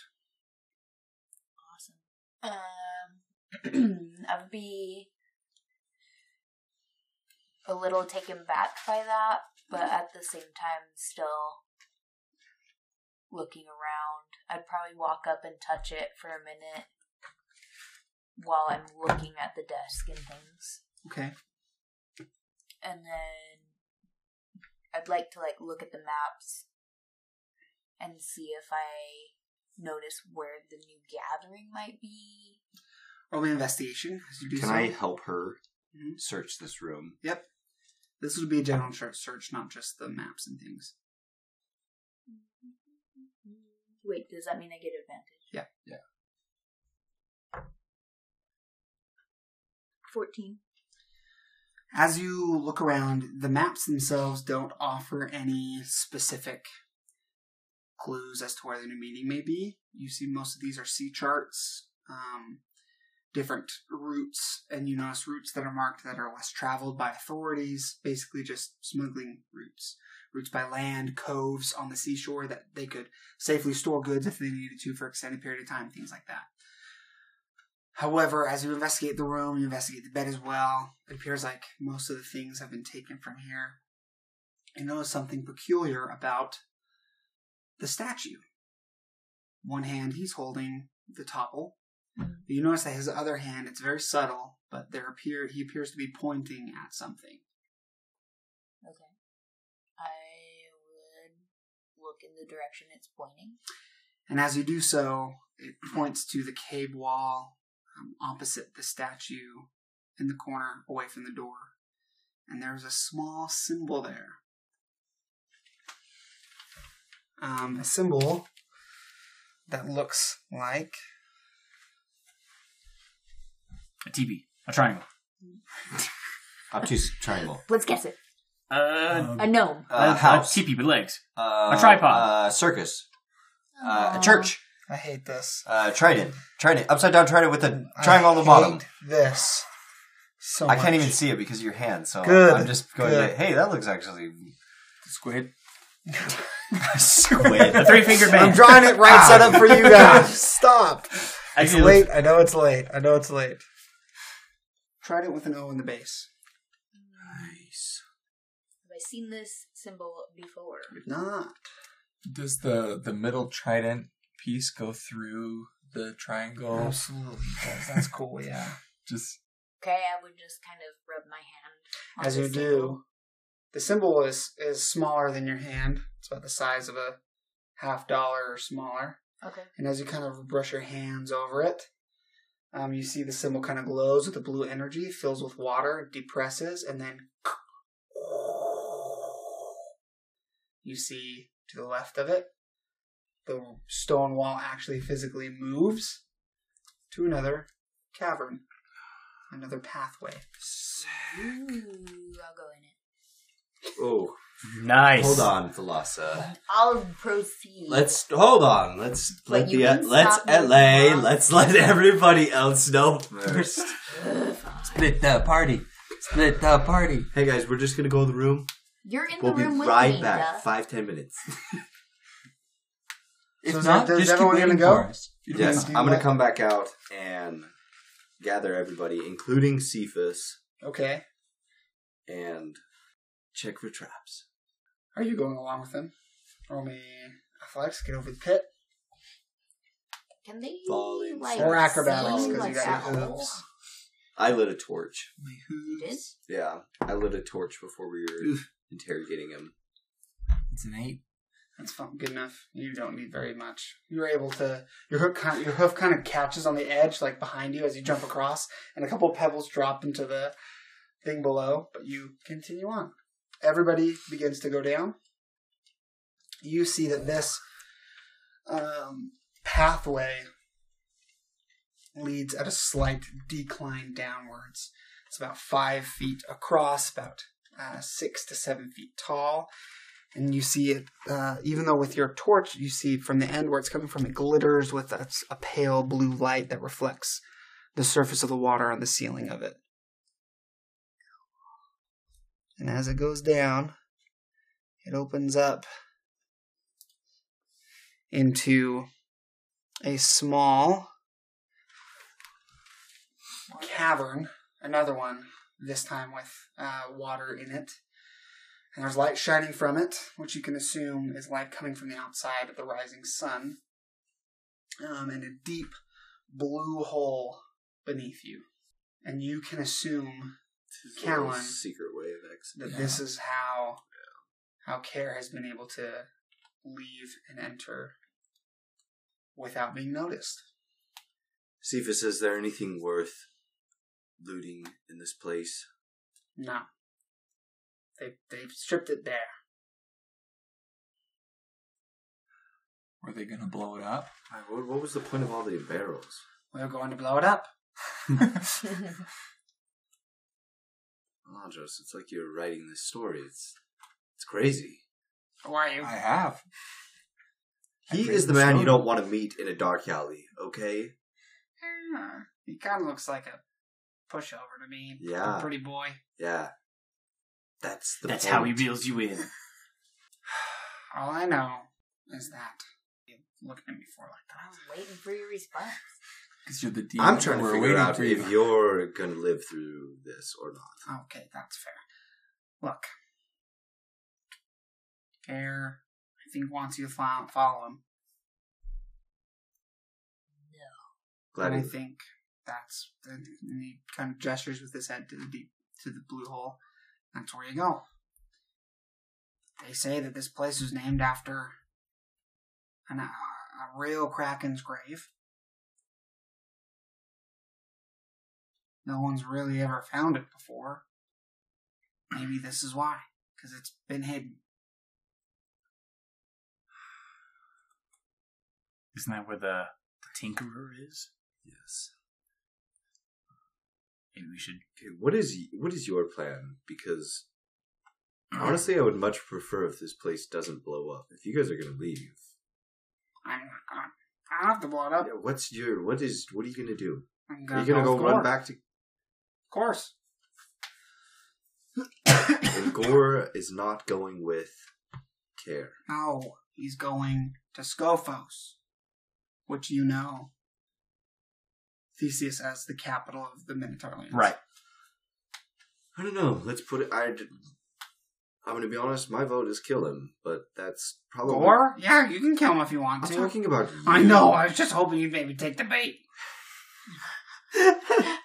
Awesome. Um, I would be a little taken back by that, but at the same time, still looking around. I'd probably walk up and touch it for a minute while I'm looking at the desk and things, Okay. and then I'd like to like look at the maps and see if I notice where the new gathering might be. Roll an investigation as you do Can so. I help her Mhm. search this room? Yep. This would be a general search, search, not just the maps and things. Wait, does that mean I get advantage? Yeah. Yeah. 14. As you look around, the maps themselves don't offer any specific clues as to where the new meeting may be. You see, most of these are sea charts, um, different routes, and you notice routes that are marked that are less traveled by authorities, basically just smuggling routes. Routes by land, coves on the seashore that they could safely store goods if they needed to for extended period of time, things like that. However, as you investigate the room, you investigate the bed as well. It appears like most of the things have been taken from here. You notice something peculiar about the statue. One hand he's holding the topple. Mhm. You notice that his other hand, it's very subtle, but there appear he appears to be pointing at something. Okay. I would look in the direction it's pointing. And as you do so, it points to the cave wall um, opposite the statue in the corner away from the door. And there's a small symbol there. Um, a symbol that looks like. A TV. A triangle. Obtuse triangle. Let's guess it. Uh, A gnome. a, Uh, a house. teepee with legs. Uh, A tripod. Uh, circus. Uh, a church. I hate this. Uh, trident. Trident. Upside down trident with a triangle on the bottom. hate this So I can't much. even see it because of your hand. So Good, I'm just going. good. To, hey, that looks actually Squid. squid. A three fingered man. I'm drawing it right set up for you guys. Stop. It's Actually, late. I know it's late. I know it's late. Tried it with an O in the base. nice. Have I seen this symbol before? Did not. Does the the middle trident piece go through the triangle? Absolutely does. That's cool. Yeah. Just Okay, I would just kind of rub my hand. on As you symbol. do, the symbol is is smaller than your hand. It's about the size of a half dollar or smaller. Okay. And as you kind of brush your hands over it, um, you see the symbol kind of glows with the blue energy, fills with water, depresses, and then you see to the left of it, the stone wall actually physically moves to another cavern, another pathway. Ooh, I'll go in it. Oh, nice. hold on, Thalassa. I'll proceed. Let's hold on. Let's But let the can let's LA. Let's let everybody else know first. Split the party. Split the party. hey guys, we're just gonna go in the room. You're in We'll the be room with right me, back. duh. Five ten minutes. if So not, there- does just keep everyone waiting gonna go? yes, I'm gonna what? come back out and gather everybody, including Cephas, Okay. and check for traps. Are you going along with them? Roll me athletics, get over the pit. Can they Falling like Or acrobatics, because like, you got that your hole? hooves. I lit a torch. You did? Yeah, I lit a torch before we were interrogating him. It's an eight. That's fine, good enough. You don't need very much. You're able to your hook kind your hoof kind of catches on the edge, like behind you as you jump across, and a couple of pebbles drop into the thing below. But you continue on. Everybody begins to go down. You see that this um, pathway leads at a slight decline downwards. It's about five feet across, about uh, six to seven feet tall and you see it uh, even though with your torch you see from the end where it's coming from it glitters with a, a pale blue light that reflects the surface of the water on the ceiling of it and as it goes down it opens up into a small cavern another one this time with uh, water in it and there's light shining from it, which you can assume is light coming from the outside of the rising sun, um, and a deep blue hole beneath you. And you can assume Callan, secret way of exit. that this is how how Kair has been able to leave and enter without being noticed. Cephas, is there anything worth looting in this place? No, they they've stripped it bare. Were they gonna blow it up? What, what was the point of all the barrels? We're going to blow it up. Andros, it's like you're writing this story. It's it's crazy. Who are you? I have. He read is the the man you don't want to meet in a dark alley, okay? Yeah, he kind of looks like a pushover to me. Yeah. A pretty boy. Yeah. That's the That's point. how he reels you in. All I know is that you're looking at me for like that. I was waiting for your response. Because you're the I'm trying to We're figure out for if you. you're gonna live through this or not. Okay, that's fair. Look, Kair, I think wants you to follow, follow him, No. Glad and I think that's and he kind of gestures with his head to the deep to the blue hole. That's where you go. They say that this place was named after an, a, a real kraken's grave. No one's really ever found it before. Maybe this is why, because it's been hidden. Isn't that where the, the Tinkerer is? yes. Maybe we should. Okay, what is what is your plan? Because honestly, I would much prefer if this place doesn't blow up. If you guys are gonna leave, I'm not gonna. I don't have to blow it up. yeah, what's your what is what are you gonna do? I'm Are you gonna go run back to? Of course. And Gore is not going with Kair. No, he's going to Scophos, which you know Theseus as the capital of the Minotaurians. Right. I don't know. Let's put it. I. I'm going to be honest. My vote is kill him, but that's probably. Gore? Yeah, you can kill him if you want to. I'm to. talking about. I know. I was just hoping you'd maybe take the bait.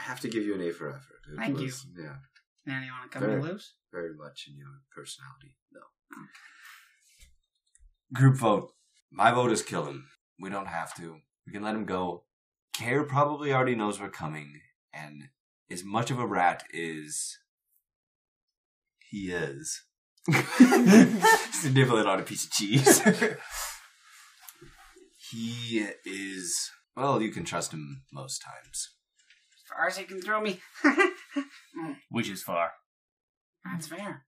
I have to give you an A for effort. It Thank you. was- Yeah, Man, you want to come Fair. to lose? very much in your personality. No. Group vote. My vote is kill him. We don't have to. We can let him go. Kair probably already knows we're coming, and as much of a rat is he is. Just to nibble it on a piece of cheese. he is. Well, you can trust him most times. As far as he can throw me. Which is far. That's fair.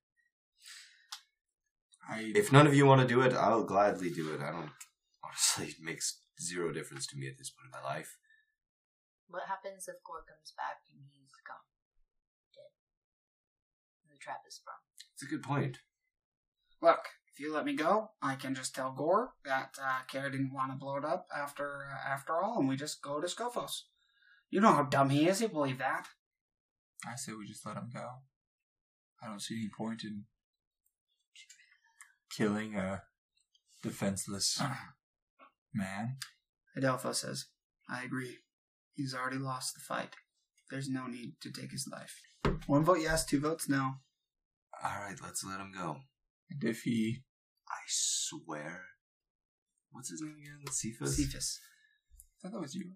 I If none of you want to do it, I'll gladly do it. I don't. Honestly, it makes zero difference to me at this point in my life. What happens if Gore comes back and he's gone? Dead. And the trap is sprung. It's a good point. Look, if you let me go, I can just tell Gore that uh, Kara didn't want to blow it up after uh, after all, and we just go to Scophos. You know how dumb he is. He'll believe that. I say we just let him go. I don't see any point in killing a defenseless uh. man. Adelpho says, I agree. He's already lost the fight. There's no need to take his life. One vote yes, two votes no. All right, let's let him go. And if he I swear. What's his name again? Cephas. Cephas. I thought that was you.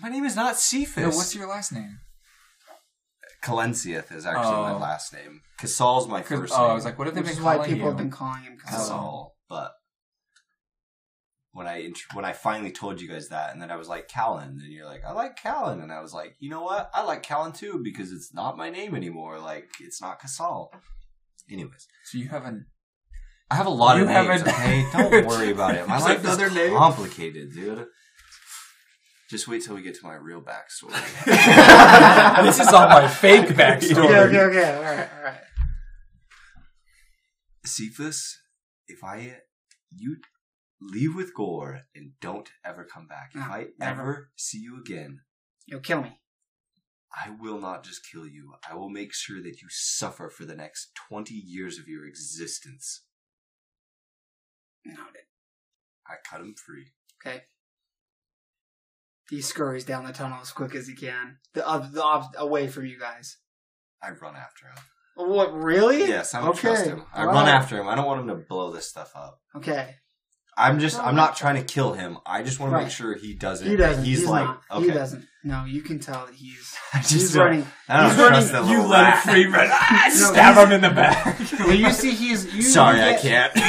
My name is not Cephas. No, what's your last name? Calenciath is actually my Oh. last name. Casal's my 'Cause- first oh, name. I was like, what have they Which been is why calling people you? have been calling him Casal. Casal, but when I int- when I finally told you guys that, and then I was like Callan, and you're like, I like Callan, and I was like, you know what? I like Callan too because it's not my name anymore. Like it's not Casal. Anyways, So you haven't. I have a lot You of names. haven't- Okay, don't worry about it. My There's life like is other names? complicated, dude. Just wait till we get to my real backstory. this is all my fake backstory. Okay, okay, okay. All right, all right. Cephas, if I you leave with Gore and don't ever come back. If I never. ever see you again, You'll kill me. I will not just kill you. I will make sure that you suffer for the next 20 years of your existence. Noted. I cut him free. Okay. He scurries down the tunnel as quick as he can, the, uh, the op- away from you guys. I run after him. What? Really? Yes, I don't okay. trust him. I all run right. after him. I don't want him to blow this stuff up. Okay. I'm just, I'm not trying to kill him. I just want to Right. make sure he doesn't. He doesn't. He's, He's, like, not. okay. He doesn't. No, you can tell that he's just he's running. I don't he's trust running- You little let rat. it free run. Ah, No, stab he's- him in the back. Well, you see, he's. You, Sorry, you I get- can't. You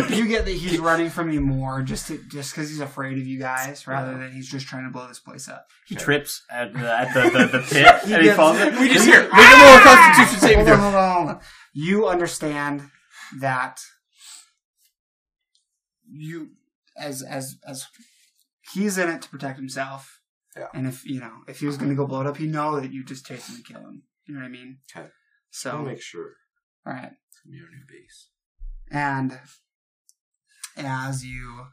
get, you get that he's running from you more just to, just because he's afraid of you guys, rather than he's just trying to blow this place up. He trips at the, at the, the, the pit and he gets- falls in. we just hear, make a roll of Constitution saving Hold on, throw. hold on, hold on. You understand that you, as as as he's in it to protect himself. Yeah. And if you know if he was going to go blow it up, you know that you just chase him and kill him. You know what I mean? Okay. So, I'll make sure. All right. It's gonna be our new base. And as you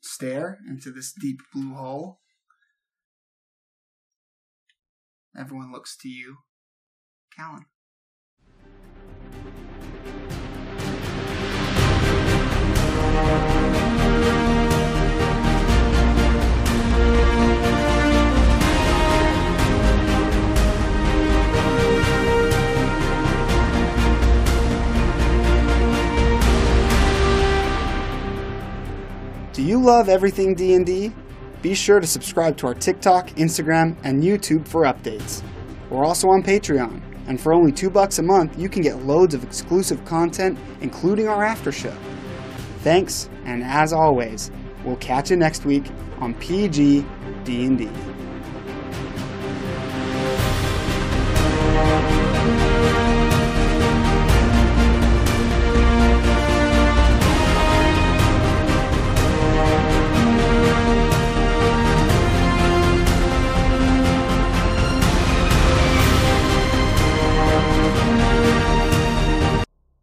stare into this deep blue hole, everyone looks to you, Callan. Do you love everything D&D? Be sure to subscribe to our TikTok, Instagram, and YouTube for updates. We're also on Patreon, and for only 2 bucks a month, you can get loads of exclusive content including our after show. Thanks, and as always, we'll catch you next week on PG D&D.